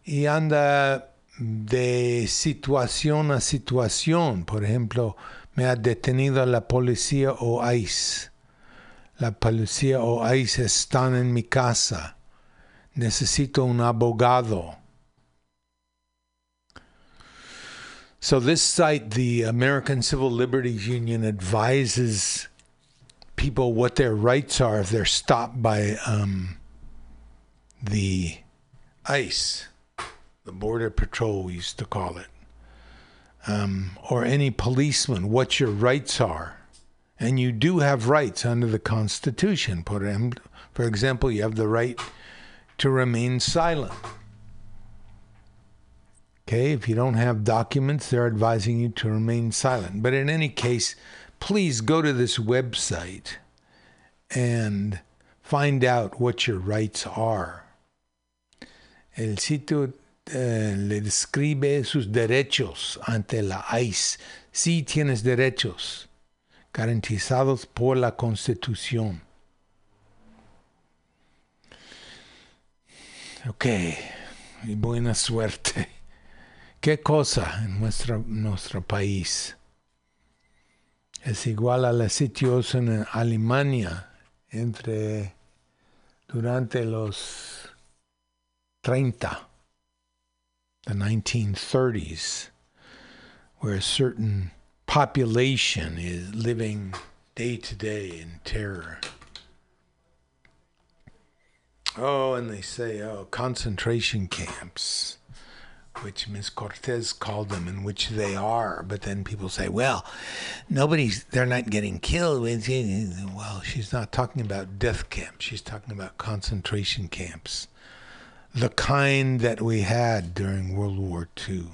y anda de situación a situación. Por ejemplo, me ha detenido la policía o ICE. La policía o ICE están en mi casa. Necesito un abogado. So, this site, the American Civil Liberties Union, advises people what their rights are if they're stopped by um, the ICE, the Border Patrol, we used to call it, um, or any policeman, what your rights are. And you do have rights under the Constitution. For example, you have the right to remain silent. Okay, if you don't have documents, they're advising you to remain silent. But in any case, please go to this website and find out what your rights are. El sitio eh, le describe sus derechos ante la ICE. Sí tienes derechos garantizados por la Constitución. Ok, y buena suerte. ¿Qué cosa en nuestro, nuestro país es igual a la situación en Alemania entre durante los 30, the 1930s, where a certain population is living day to day in terror. Oh, and they say, oh, concentration camps which Ms. Cortez called them, and which they are. But then people say, well, nobody's, they're not getting killed. Well, she's not talking about death camps. She's talking about concentration camps, the kind that we had during World War II.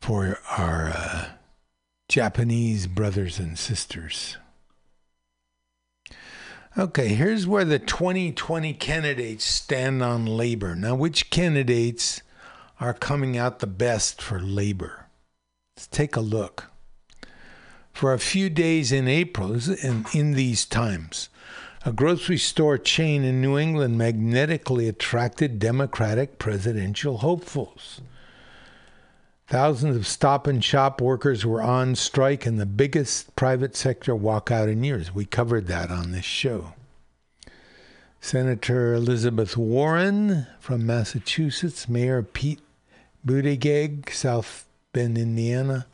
For our uh, Japanese brothers and sisters. Okay, here's where the 2020 candidates stand on labor. Now, which candidates are coming out the best for labor? Let's take a look. For a few days in April, in, in these times, a grocery store chain in New England magnetically attracted Democratic presidential hopefuls. Thousands of stop and shop workers were on strike in the biggest private sector walkout in years. We covered that on this show. Senator Elizabeth Warren from Massachusetts, Mayor Pete Buttigieg, South Bend, Indiana,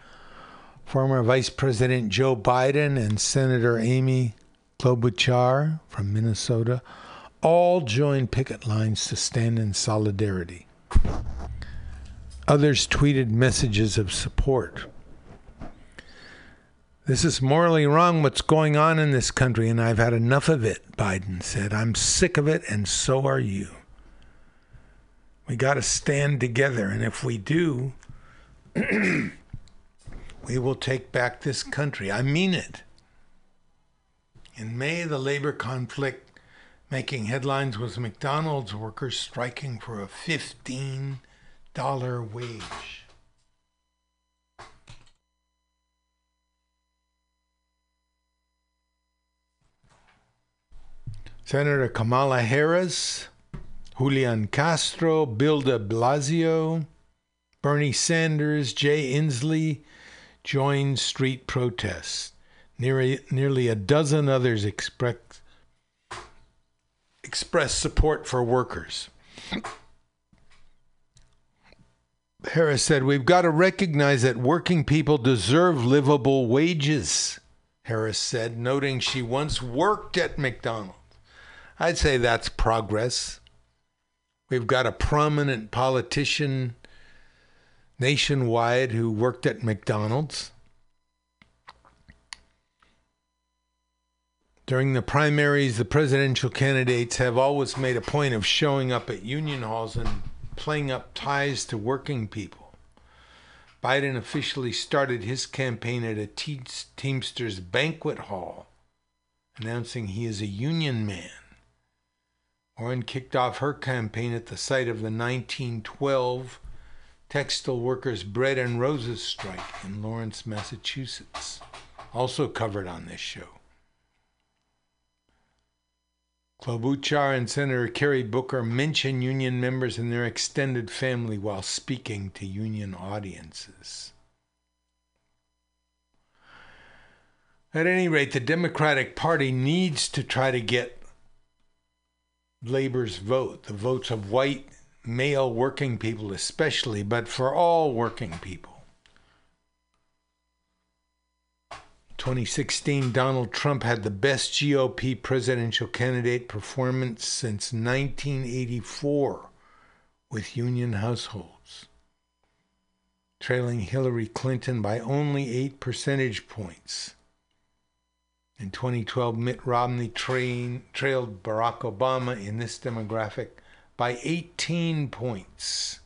former Vice President Joe Biden, and Senator Amy Klobuchar from Minnesota all joined picket lines to stand in solidarity. Others tweeted messages of support. This is morally wrong what's going on in this country, and I've had enough of it, Biden said. I'm sick of it, and so are you. We got to stand together, and if we do, we will take back this country. I mean it. In May, the labor conflict making headlines was McDonald's workers striking for a 15 dollar wage. Senator Kamala Harris, Julian Castro, Bill de Blasio, Bernie Sanders, Jay Inslee joined street protests. Nearly, nearly a dozen others express, expressed support for workers. Harris said, We've got to recognize that working people deserve livable wages, Harris said, noting she once worked at McDonald's. I'd say that's progress. We've got a prominent politician nationwide who worked at McDonald's. During the primaries, the presidential candidates have always made a point of showing up at union halls and playing up ties to working people. Biden officially started his campaign at a Teamsters banquet hall, announcing he is a union man. Warren kicked off her campaign at the site of the 1912 textile workers' bread and roses strike in Lawrence, Massachusetts, also covered on this show. Klobuchar and Senator Cory Booker mention union members and their extended family while speaking to union audiences. At any rate, the Democratic Party needs to try to get labor's vote, the votes of white male working people especially, but for all working people. 2016, Donald Trump had the best GOP presidential candidate performance since 1984 with union households, trailing Hillary Clinton by only 8 percentage points. In 2012, Mitt Romney train, trailed Barack Obama in this demographic by 18 points.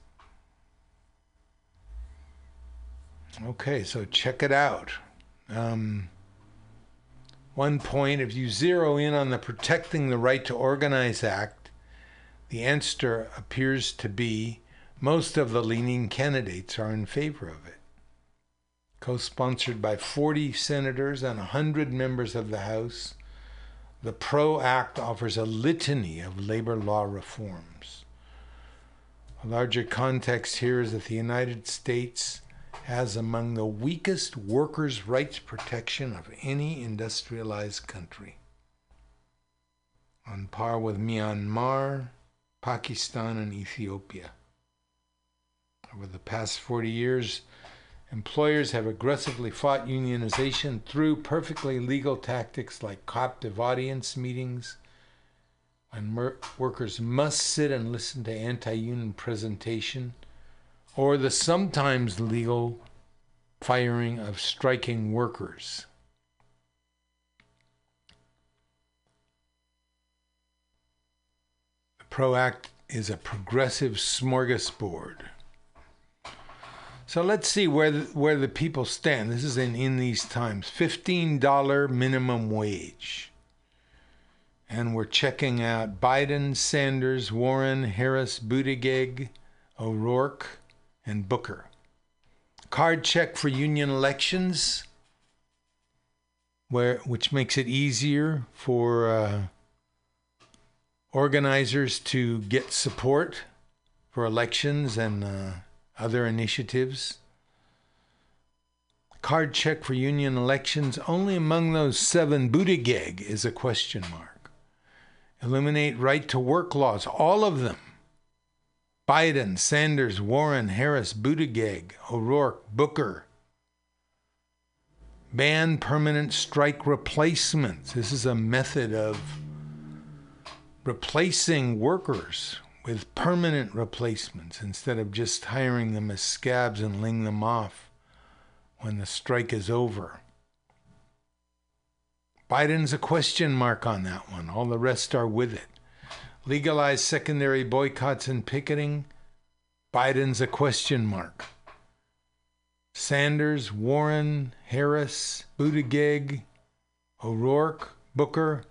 Okay, so check it out. Um, one point, if you zero in on the Protecting the Right to Organize Act, the answer appears to be most of the leaning candidates are in favor of it. Co sponsored by 40 senators and 100 members of the House, the PRO Act offers a litany of labor law reforms. A larger context here is that the United States has among the weakest workers' rights protection of any industrialized country, on par with Myanmar, Pakistan, and Ethiopia. Over the past 40 years, employers have aggressively fought unionization through perfectly legal tactics like captive audience meetings, and workers must sit and listen to anti union presentation or the sometimes legal firing of striking workers. The PRO Act is a progressive smorgasbord. So let's see where the, where the people stand. This is in, in these times $15 minimum wage. And we're checking out Biden, Sanders, Warren, Harris, Buttigieg, O'Rourke, and Booker. Card check for union elections, where which makes it easier for uh, organizers to get support for elections and uh, other initiatives. Card check for union elections only among those seven Buttigieg is a question mark. Eliminate right to work laws, all of them Biden, Sanders, Warren, Harris, Buttigieg, O'Rourke, Booker. Ban permanent strike replacements. This is a method of replacing workers with permanent replacements instead of just hiring them as scabs and laying them off when the strike is over. Biden's a question mark on that one. All the rest are with it legalize secondary boycotts and picketing, Biden's a question mark. Sanders, Warren, Harris, Buttigieg, O'Rourke, Booker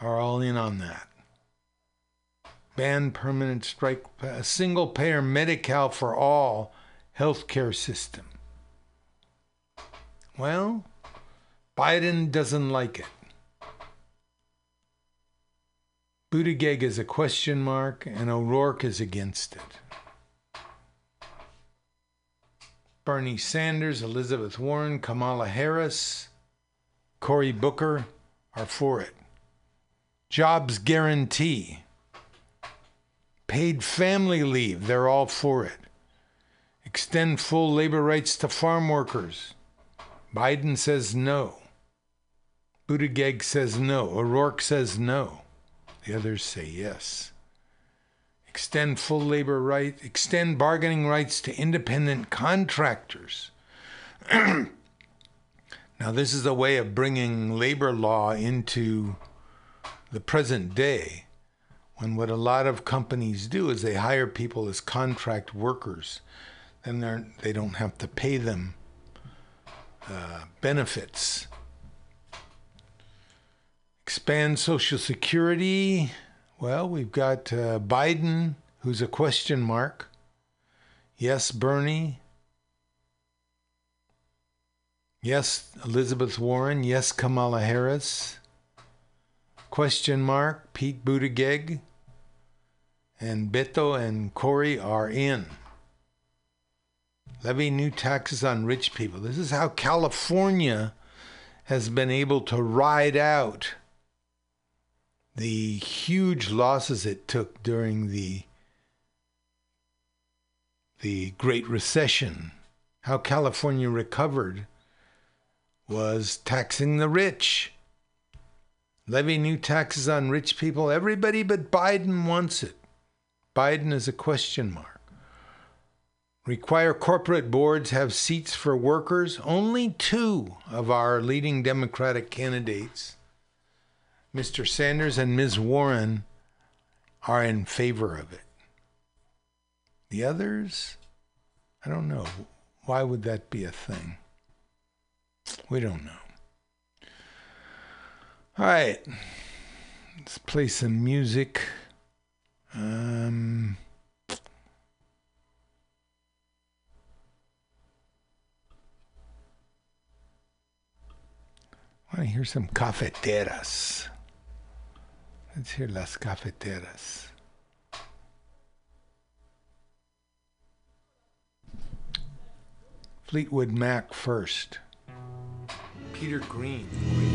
are all in on that. Ban permanent strike, a single payer Medi-Cal for all healthcare system. Well, Biden doesn't like it. Buttigieg is a question mark, and O'Rourke is against it. Bernie Sanders, Elizabeth Warren, Kamala Harris, Cory Booker are for it. Jobs guarantee. Paid family leave, they're all for it. Extend full labor rights to farm workers. Biden says no. Buttigieg says no. O'Rourke says no. The others say yes. Extend full labor right, extend bargaining rights to independent contractors. now, this is a way of bringing labor law into the present day when what a lot of companies do is they hire people as contract workers then they don't have to pay them uh, benefits expand social security. Well we've got uh, biden who's a question mark. Yes bernie. Yes elizabeth warren. Yes kamala harris. Question mark Pete Buttigieg. And Beto and Cory are in. Levy new taxes on rich people. This is how California has been able to ride out the huge losses it took during the the Great Recession. How California recovered was taxing the rich. Levy new taxes on rich people. Everybody but Biden wants it. Biden is a question mark. Require corporate boards have seats for workers. Only two of our leading Democratic candidates, Mr. Sanders and Ms. Warren, are in favor of it. The others, I don't know. Why would that be a thing? We don't know. All right, let's play some music. Um, I want to hear some cafeteras. Let's hear las cafeteras. Fleetwood Mac first. Peter Green.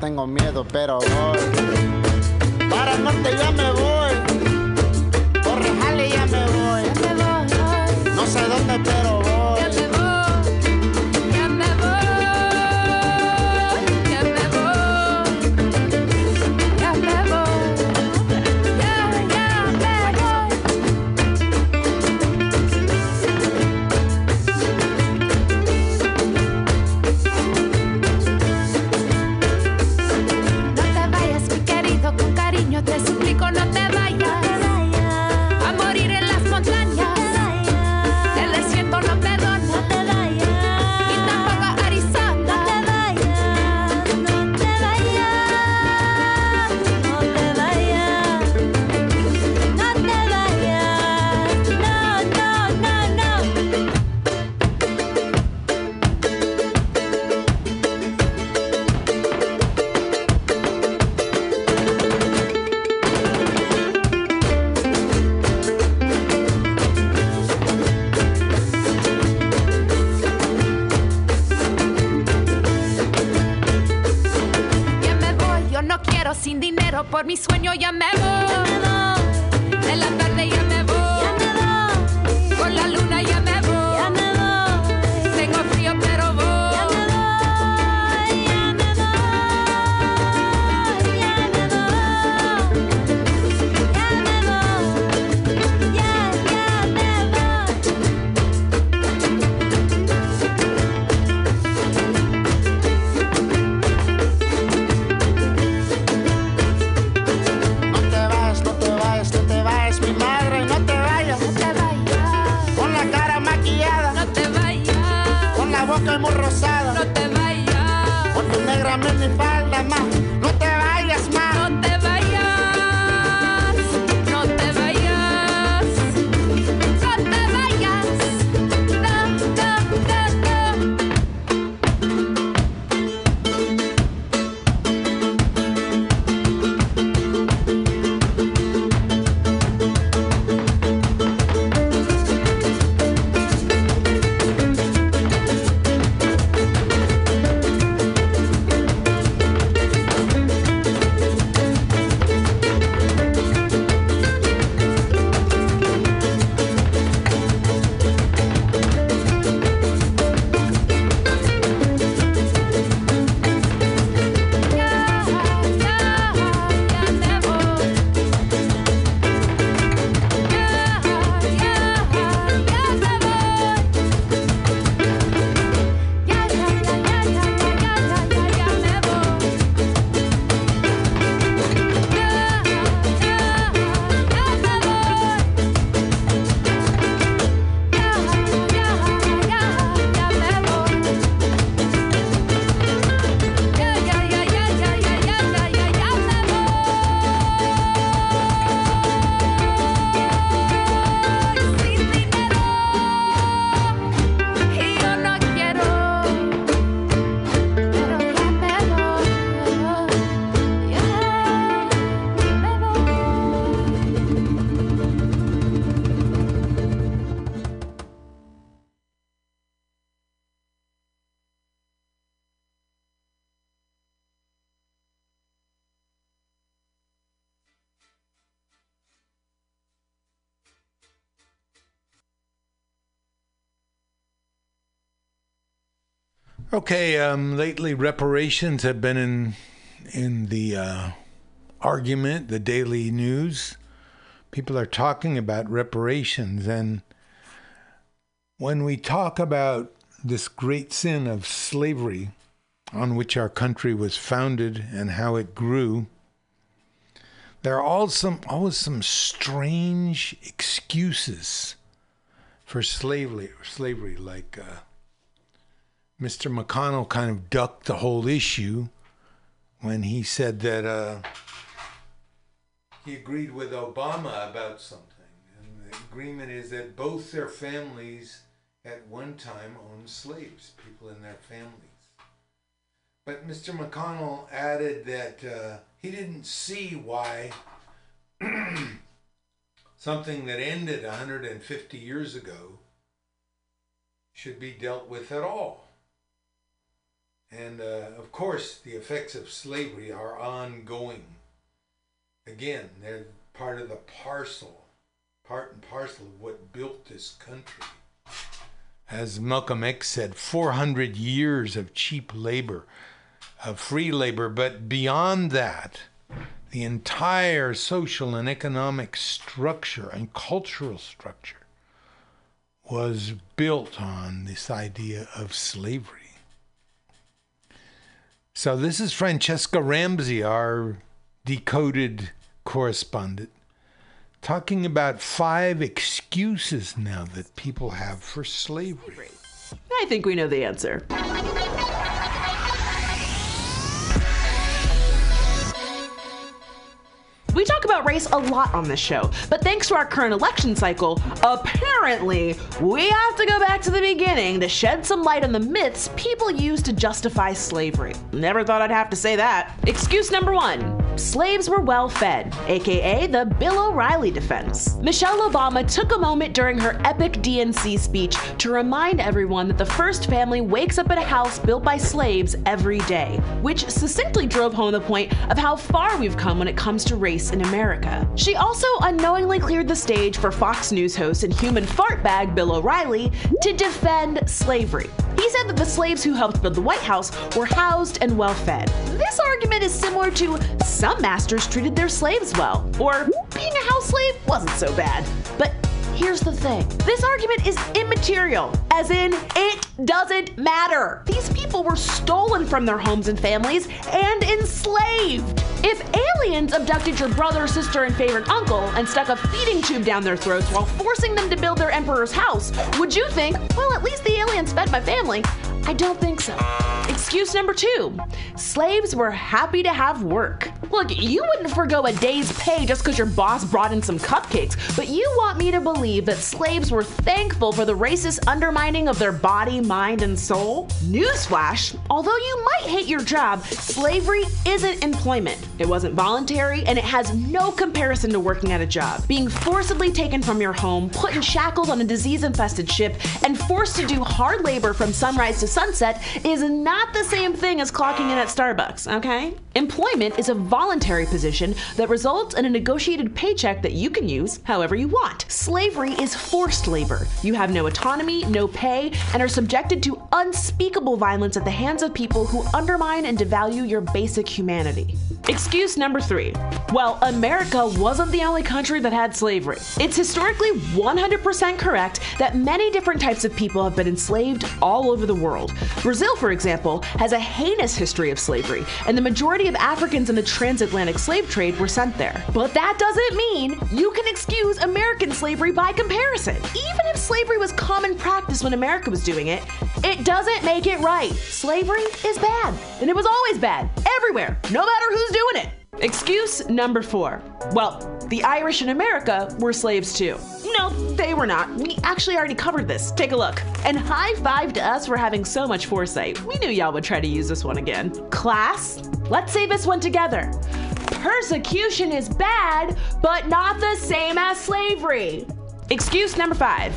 tengo miedo, pero Okay, um, lately reparations have been in in the uh, argument, the daily news. People are talking about reparations, and when we talk about this great sin of slavery, on which our country was founded and how it grew, there are all some, always some strange excuses for slavery. Slavery, like. Uh, Mr. McConnell kind of ducked the whole issue when he said that uh, he agreed with Obama about something. And the agreement is that both their families at one time owned slaves, people in their families. But Mr. McConnell added that uh, he didn't see why something that ended 150 years ago should be dealt with at all. And uh, of course, the effects of slavery are ongoing. Again, they're part of the parcel, part and parcel of what built this country. As Malcolm X said, 400 years of cheap labor, of free labor, but beyond that, the entire social and economic structure and cultural structure was built on this idea of slavery. So, this is Franchesca Ramsey, our decoded correspondent, talking about five excuses now that people have for slavery. I think we know the answer. We talk about race a lot on this show, but thanks to our current election cycle, apparently we have to go back to the beginning to shed some light on the myths people use to justify slavery. Never thought I'd have to say that. Excuse number one slaves were well fed, aka the Bill O'Reilly defense. Michelle Obama took a moment during her epic DNC speech to remind everyone that the first family wakes up in a house built by slaves every day, which succinctly drove home the point of how far we've come when it comes to race in America. She also unknowingly cleared the stage for Fox News host and human fart bag Bill O'Reilly to defend slavery. He said that the slaves who helped build the White House were housed and well fed. This argument is similar to some masters treated their slaves well, or being a house slave wasn't so bad. But here's the thing this argument is immaterial, as in, it doesn't matter. These people were stolen from their homes and families and enslaved. If aliens abducted your brother, sister, and favorite uncle and stuck a feeding tube down their throats while forcing them to build their emperor's house, would you think, well, at least the aliens fed my family? I don't think so. Excuse number two slaves were happy to have work. Look, you wouldn't forego a day's pay just because your boss brought in some cupcakes, but you want me to believe that slaves were thankful for the racist undermining of their body, mind, and soul? Newsflash although you might hate your job, slavery isn't employment. It wasn't voluntary, and it has no comparison to working at a job. Being forcibly taken from your home, put in shackles on a disease infested ship, and forced to do hard labor from sunrise to sunset is not the same thing as clocking in at Starbucks, okay? Employment is a voluntary position that results in a negotiated paycheck that you can use however you want. Slavery is forced labor. You have no autonomy, no pay, and are subjected to unspeakable violence at the hands of people who undermine and devalue your basic humanity. Excuse number three. Well, America wasn't the only country that had slavery. It's historically 100% correct that many different types of people have been enslaved all over the world. Brazil, for example, has a heinous history of slavery, and the majority of Africans in the transatlantic slave trade were sent there. But that doesn't mean you can excuse American slavery by comparison. Even if slavery was common practice when America was doing it, it doesn't make it right. Slavery is bad, and it was always bad, everywhere, no matter who's doing it. Excuse number four. Well, the Irish in America were slaves too. No, they were not. We actually already covered this. Take a look. And high five to us for having so much foresight. We knew y'all would try to use this one again. Class, let's say this one together. Persecution is bad, but not the same as slavery. Excuse number five.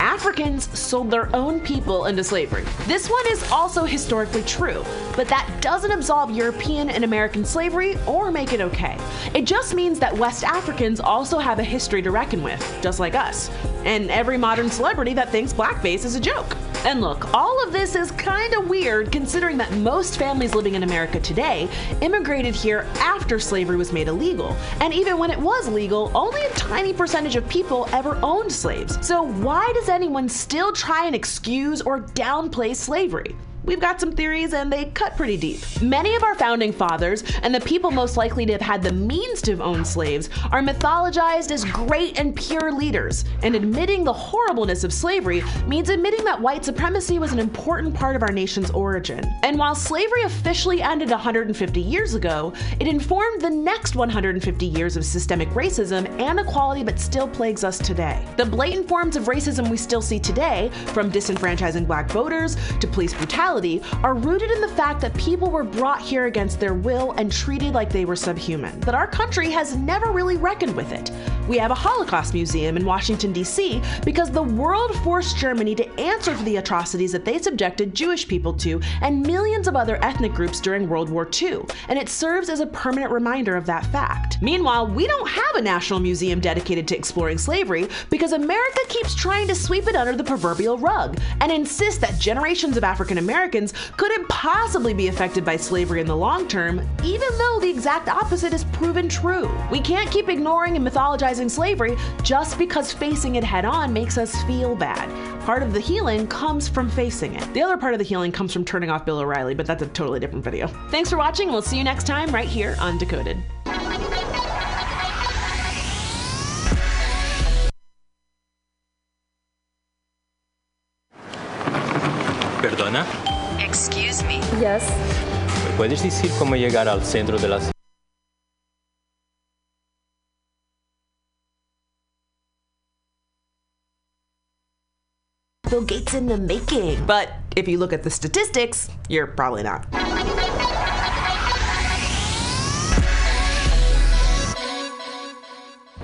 Africans sold their own people into slavery. This one is also historically true, but that doesn't absolve European and American slavery or make it okay. It just means that West Africans also have a history to reckon with, just like us, and every modern celebrity that thinks blackface is a joke. And look, all of this is kind of weird considering that most families living in America today immigrated here after slavery was made illegal. And even when it was legal, only a tiny percentage of people ever owned slaves. So why does anyone still try and excuse or downplay slavery? We've got some theories and they cut pretty deep. Many of our founding fathers and the people most likely to have had the means to have owned slaves are mythologized as great and pure leaders, and admitting the horribleness of slavery means admitting that white supremacy was an important part of our nation's origin. And while slavery officially ended 150 years ago, it informed the next 150 years of systemic racism and equality that still plagues us today. The blatant forms of racism we still see today, from disenfranchising black voters to police brutality, are rooted in the fact that people were brought here against their will and treated like they were subhuman. But our country has never really reckoned with it. We have a Holocaust museum in Washington, D.C., because the world forced Germany to answer for the atrocities that they subjected Jewish people to and millions of other ethnic groups during World War II, and it serves as a permanent reminder of that fact. Meanwhile, we don't have a national museum dedicated to exploring slavery because America keeps trying to sweep it under the proverbial rug and insists that generations of African Americans couldn't possibly be affected by slavery in the long term, even though the exact opposite is proven true. We can't keep ignoring and mythologizing slavery just because facing it head on makes us feel bad. Part of the healing comes from facing it. The other part of the healing comes from turning off Bill O'Reilly, but that's a totally different video. Thanks for watching, and we'll see you next time right here on Decoded. Perdona, Excuse me. Yes. ¿me puedes decir cómo llegar al centro de la ciudad? Bill Gates in the making. But if you look at the statistics, you're probably not.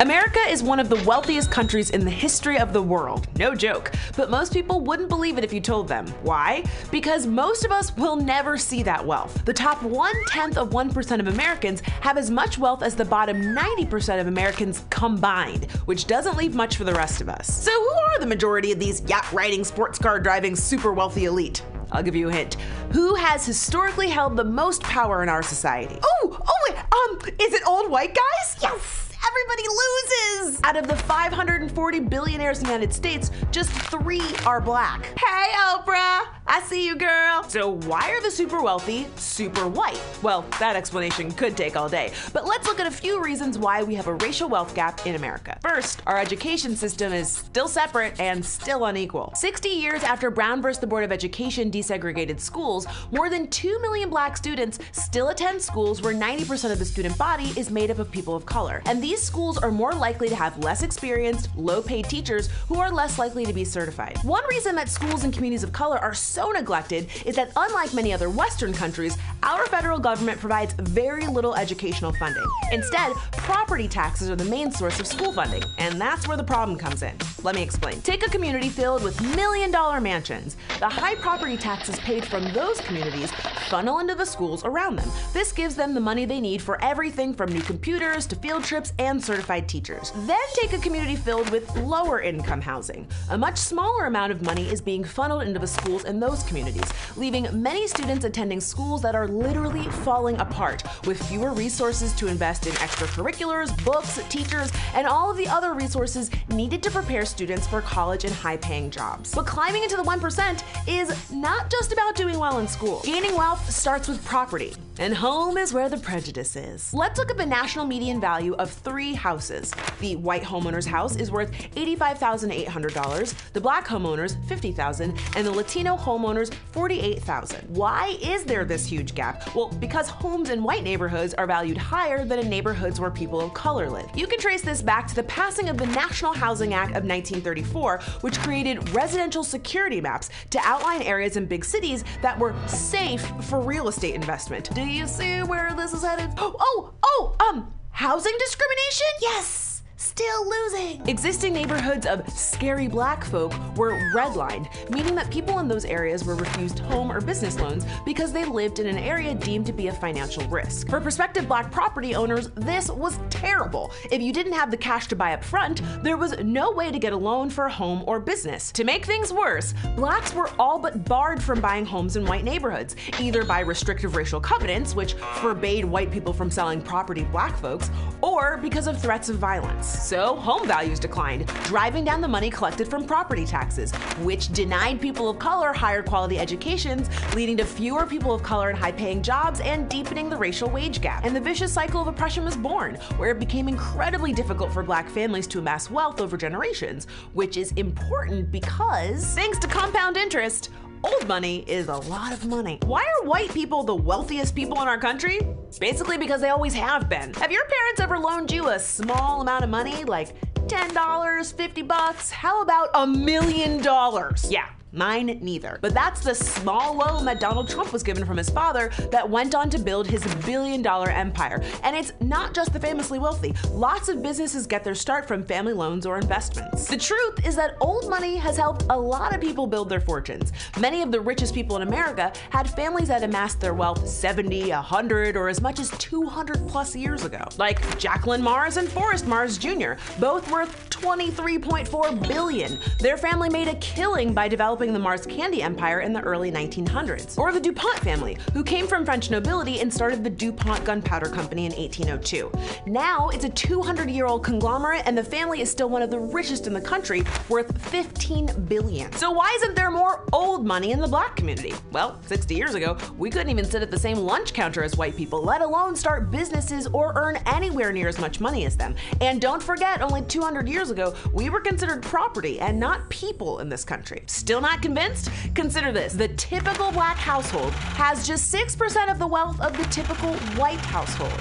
America is one of the wealthiest countries in the history of the world. No joke. But most people wouldn't believe it if you told them. Why? Because most of us will never see that wealth. The top one tenth of 1% of Americans have as much wealth as the bottom 90% of Americans combined, which doesn't leave much for the rest of us. So, who are the majority of these yacht riding, sports car driving, super wealthy elite? I'll give you a hint. Who has historically held the most power in our society? Oh, oh, um, is it old white guys? Yes! Everybody loses! Out of the 540 billionaires in the United States, just three are black. Hey, Oprah! I see you, girl. So, why are the super wealthy super white? Well, that explanation could take all day, but let's look at a few reasons why we have a racial wealth gap in America. First, our education system is still separate and still unequal. 60 years after Brown versus the Board of Education desegregated schools, more than 2 million black students still attend schools where 90% of the student body is made up of people of color. And these schools are more likely to have less experienced, low paid teachers who are less likely to be certified. One reason that schools in communities of color are so neglected is that unlike many other Western countries, our federal government provides very little educational funding. Instead, property taxes are the main source of school funding, and that's where the problem comes in. Let me explain. Take a community filled with million dollar mansions. The high property taxes paid from those communities funnel into the schools around them. This gives them the money they need for everything from new computers to field trips and certified teachers. Then take a community filled with lower income housing. A much smaller amount of money is being funneled into the schools in those communities, leaving many students attending schools that are literally falling apart, with fewer resources to invest in extracurriculars, books, teachers, and all of the other resources needed to prepare students for college and high paying jobs. But climbing into the 1% is not just about doing well in school. Gaining wealth starts with property, and home is where the prejudice is. Let's look at the national median value of three houses. The white homeowner's house is worth $85,800, the black homeowner's 50,000, and the Latino homeowner's 48,000. Why is there this huge gap? Well, because homes in white neighborhoods are valued higher than in neighborhoods where people of color live. You can trace this back to the passing of the National Housing Act of 1934, which created residential security maps to outline areas in big cities that were safe for real estate investment. Do you see where this is headed? Oh, oh, um, housing discrimination? Yes! Still losing. Existing neighborhoods of scary black folk were redlined, meaning that people in those areas were refused home or business loans because they lived in an area deemed to be a financial risk. For prospective black property owners, this was terrible. If you didn't have the cash to buy up front, there was no way to get a loan for a home or business. To make things worse, blacks were all but barred from buying homes in white neighborhoods, either by restrictive racial covenants, which forbade white people from selling property to black folks, or because of threats of violence. Inheritance. So home values declined, driving down the money collected from property taxes, which denied people of color higher quality educations, leading to fewer people of color in high paying jobs and deepening the racial wage gap. And the vicious cycle of oppression was born, where it became incredibly difficult for black families to amass wealth over generations, which is important because, thanks to compound interest, Old money is a lot of money. Why are white people the wealthiest people in our country? Basically because they always have been. Have your parents ever loaned you a small amount of money, like $10, 50 bucks? How about a million dollars? Yeah, Mine neither. But that's the small loan that Donald Trump was given from his father that went on to build his billion dollar empire. And it's not just the famously wealthy. Lots of businesses get their start from family loans or investments. The truth is that old money has helped a lot of people build their fortunes. Many of the richest people in America had families that amassed their wealth 70, 100, or as much as 200 plus years ago. Like Jacqueline Mars and Forrest Mars Jr., both worth 23.4 billion. Their family made a killing by developing the Mars Candy Empire in the early 1900s. Or the DuPont family, who came from French nobility and started the DuPont Gunpowder Company in 1802. Now it's a 200 year old conglomerate, and the family is still one of the richest in the country, worth 15 billion. So why isn't there more old money in the black community? Well, 60 years ago, we couldn't even sit at the same lunch counter as white people, let alone start businesses or earn anywhere near as much money as them. And don't forget, only 200 years ago, we were considered property and not people in this country. Still not convinced? Consider this the typical black household has just 6% of the wealth of the typical white household.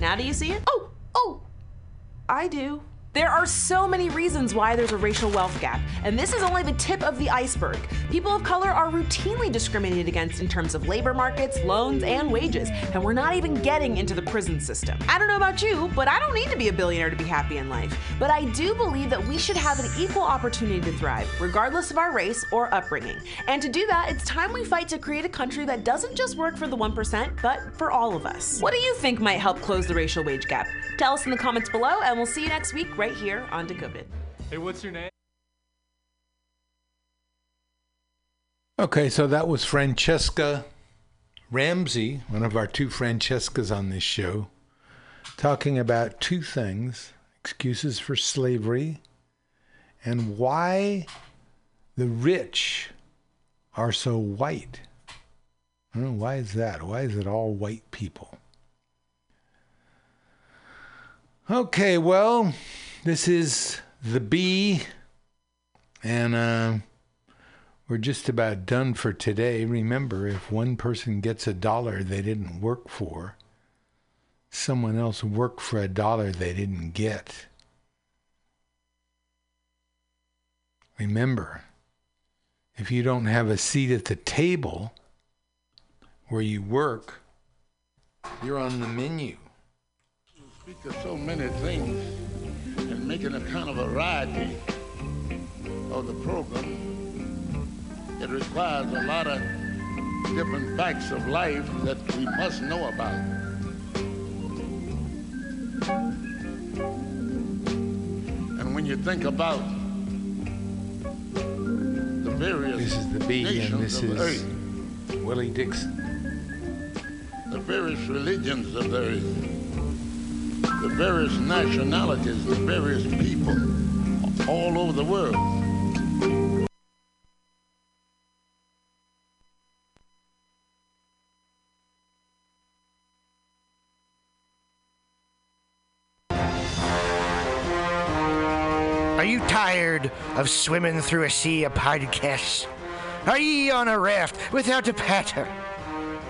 Now, do you see it? Oh, oh, I do. There are so many reasons why there's a racial wealth gap, and this is only the tip of the iceberg. People of color are routinely discriminated against in terms of labor markets, loans, and wages, and we're not even getting into the prison system. I don't know about you, but I don't need to be a billionaire to be happy in life. But I do believe that we should have an equal opportunity to thrive, regardless of our race or upbringing. And to do that, it's time we fight to create a country that doesn't just work for the 1%, but for all of us. What do you think might help close the racial wage gap? Tell us in the comments below, and we'll see you next week right here on Decoded. Hey, what's your name? Okay, so that was Franchesca Ramsey, one of our two Francescas on this show, talking about two things excuses for slavery and why the rich are so white. I don't know, why is that? Why is it all white people? Okay, well, this is the B, and uh, we're just about done for today. Remember, if one person gets a dollar they didn't work for, someone else worked for a dollar they didn't get. Remember, if you don't have a seat at the table where you work, you're on the menu. speak of so many things making a kind of variety of the program. It requires a lot of different facts of life that we must know about. And when you think about the various This is the B, and this is earth, Willie Dixon. the various religions of the earth, the various nationalities, the various people all over the world. Are you tired of swimming through a sea of podcasts? Are ye on a raft without a paddle?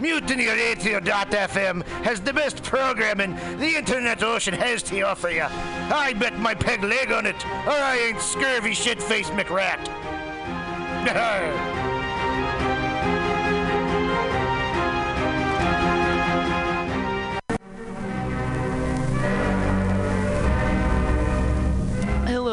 MutinyRadio.fm has the best programming the internet ocean has to offer you. I bet my peg leg on it, or I ain't scurvy shit-faced McRat.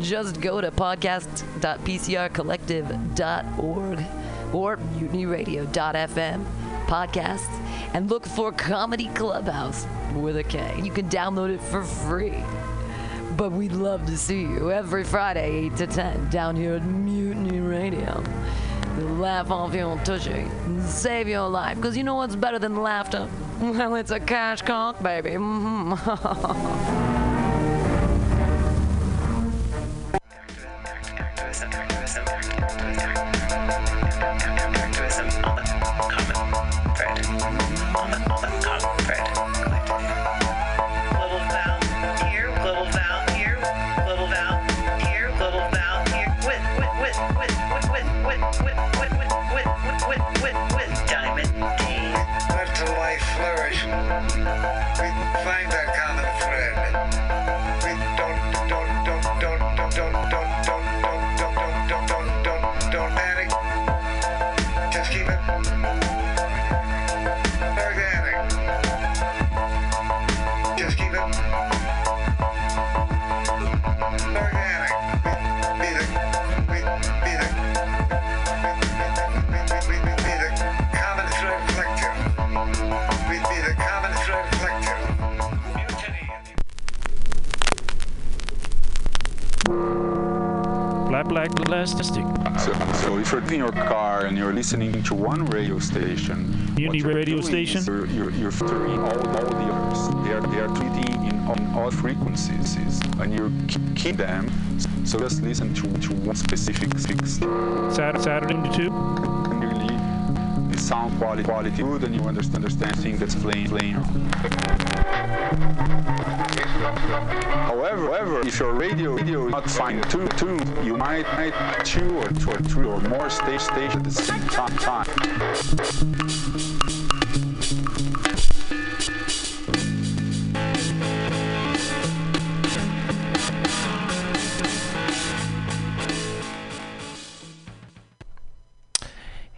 Just go to podcast.pcrcollective.org or mutinyradio.fm podcasts and look for Comedy Clubhouse with a K. You can download it for free. But we'd love to see you every Friday, 8 to 10, down here at Mutiny Radio. Laugh off your tushy and save your life. Because you know what's better than laughter? Well, it's a cash cock, baby. Mm-hmm. Let the life flourish. We find that common thread. Plastic. So, so if you're in your car and you're listening to one radio station, you're radio station? You're, you're, you're filtering all, all the others. They are, they are treating in on all frequencies, and you keep them. So just listen to, to one specific fix. Saturday, Saturday to two. Really, the sound quality quality good, and you understand understand things that's playing playing. However, however, if your radio radio is not fine tuned, tuned, you might might two or two or three or more stage stations at the same time.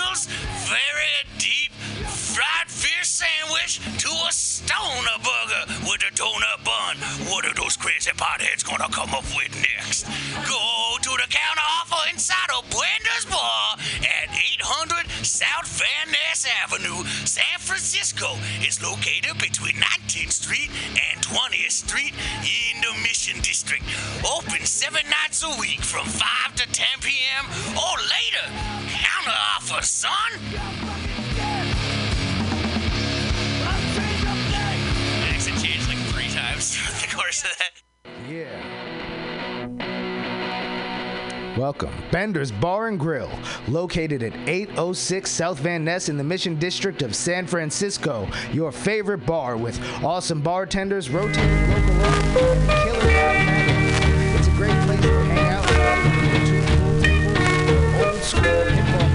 the very deep fried fish sandwich to a stoner burger with a donut bun. What are those crazy potheads gonna come up with next? Go to the counter offer inside of Bender's Bar at 800 South Van Ness Avenue, San Francisco. is located between 19th Street and 20th Street in the Mission District. Open seven nights a week from 5 to 10 p.m. or later. Counter offer, son. Accent Welcome. Bender's Bar and Grill, located at 806 South Van Ness in the Mission District of San Francisco. Your favorite bar with awesome bartenders, rotating local killer. It's a great place to hang out. Old school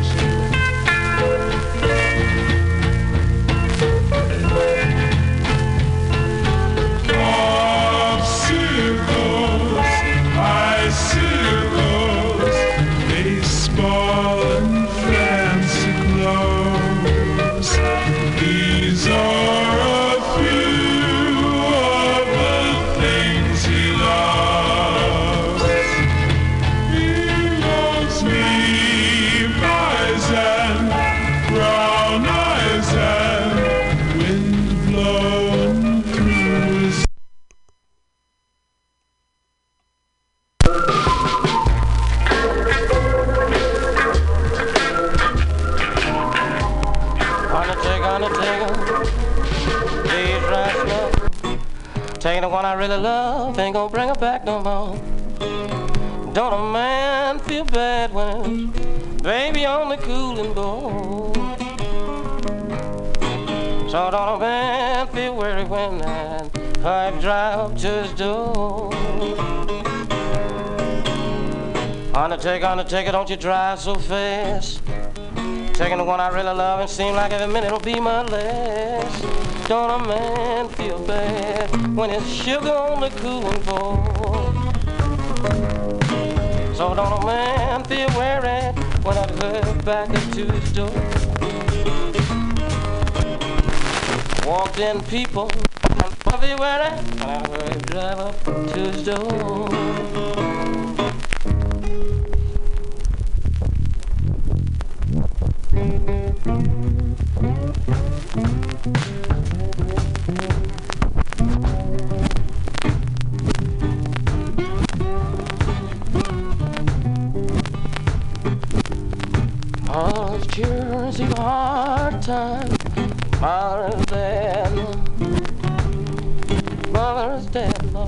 Taking the one I really love, ain't gonna bring her back no more. Don't a man feel bad when baby on the cooling board? So don't a man feel worried when that pipe drive to his door. Undertaker, Undertaker, don't you drive so fast. Taking the one I really love and seem like every minute will be my last. Don't a man feel bad when his sugar on the cooling board? So don't a man feel worried when I drive back up to his door. Walked in people, I'll be worried when I drive up to his door. Cheers, you hard time, mother's dead, mother's dead, Lord.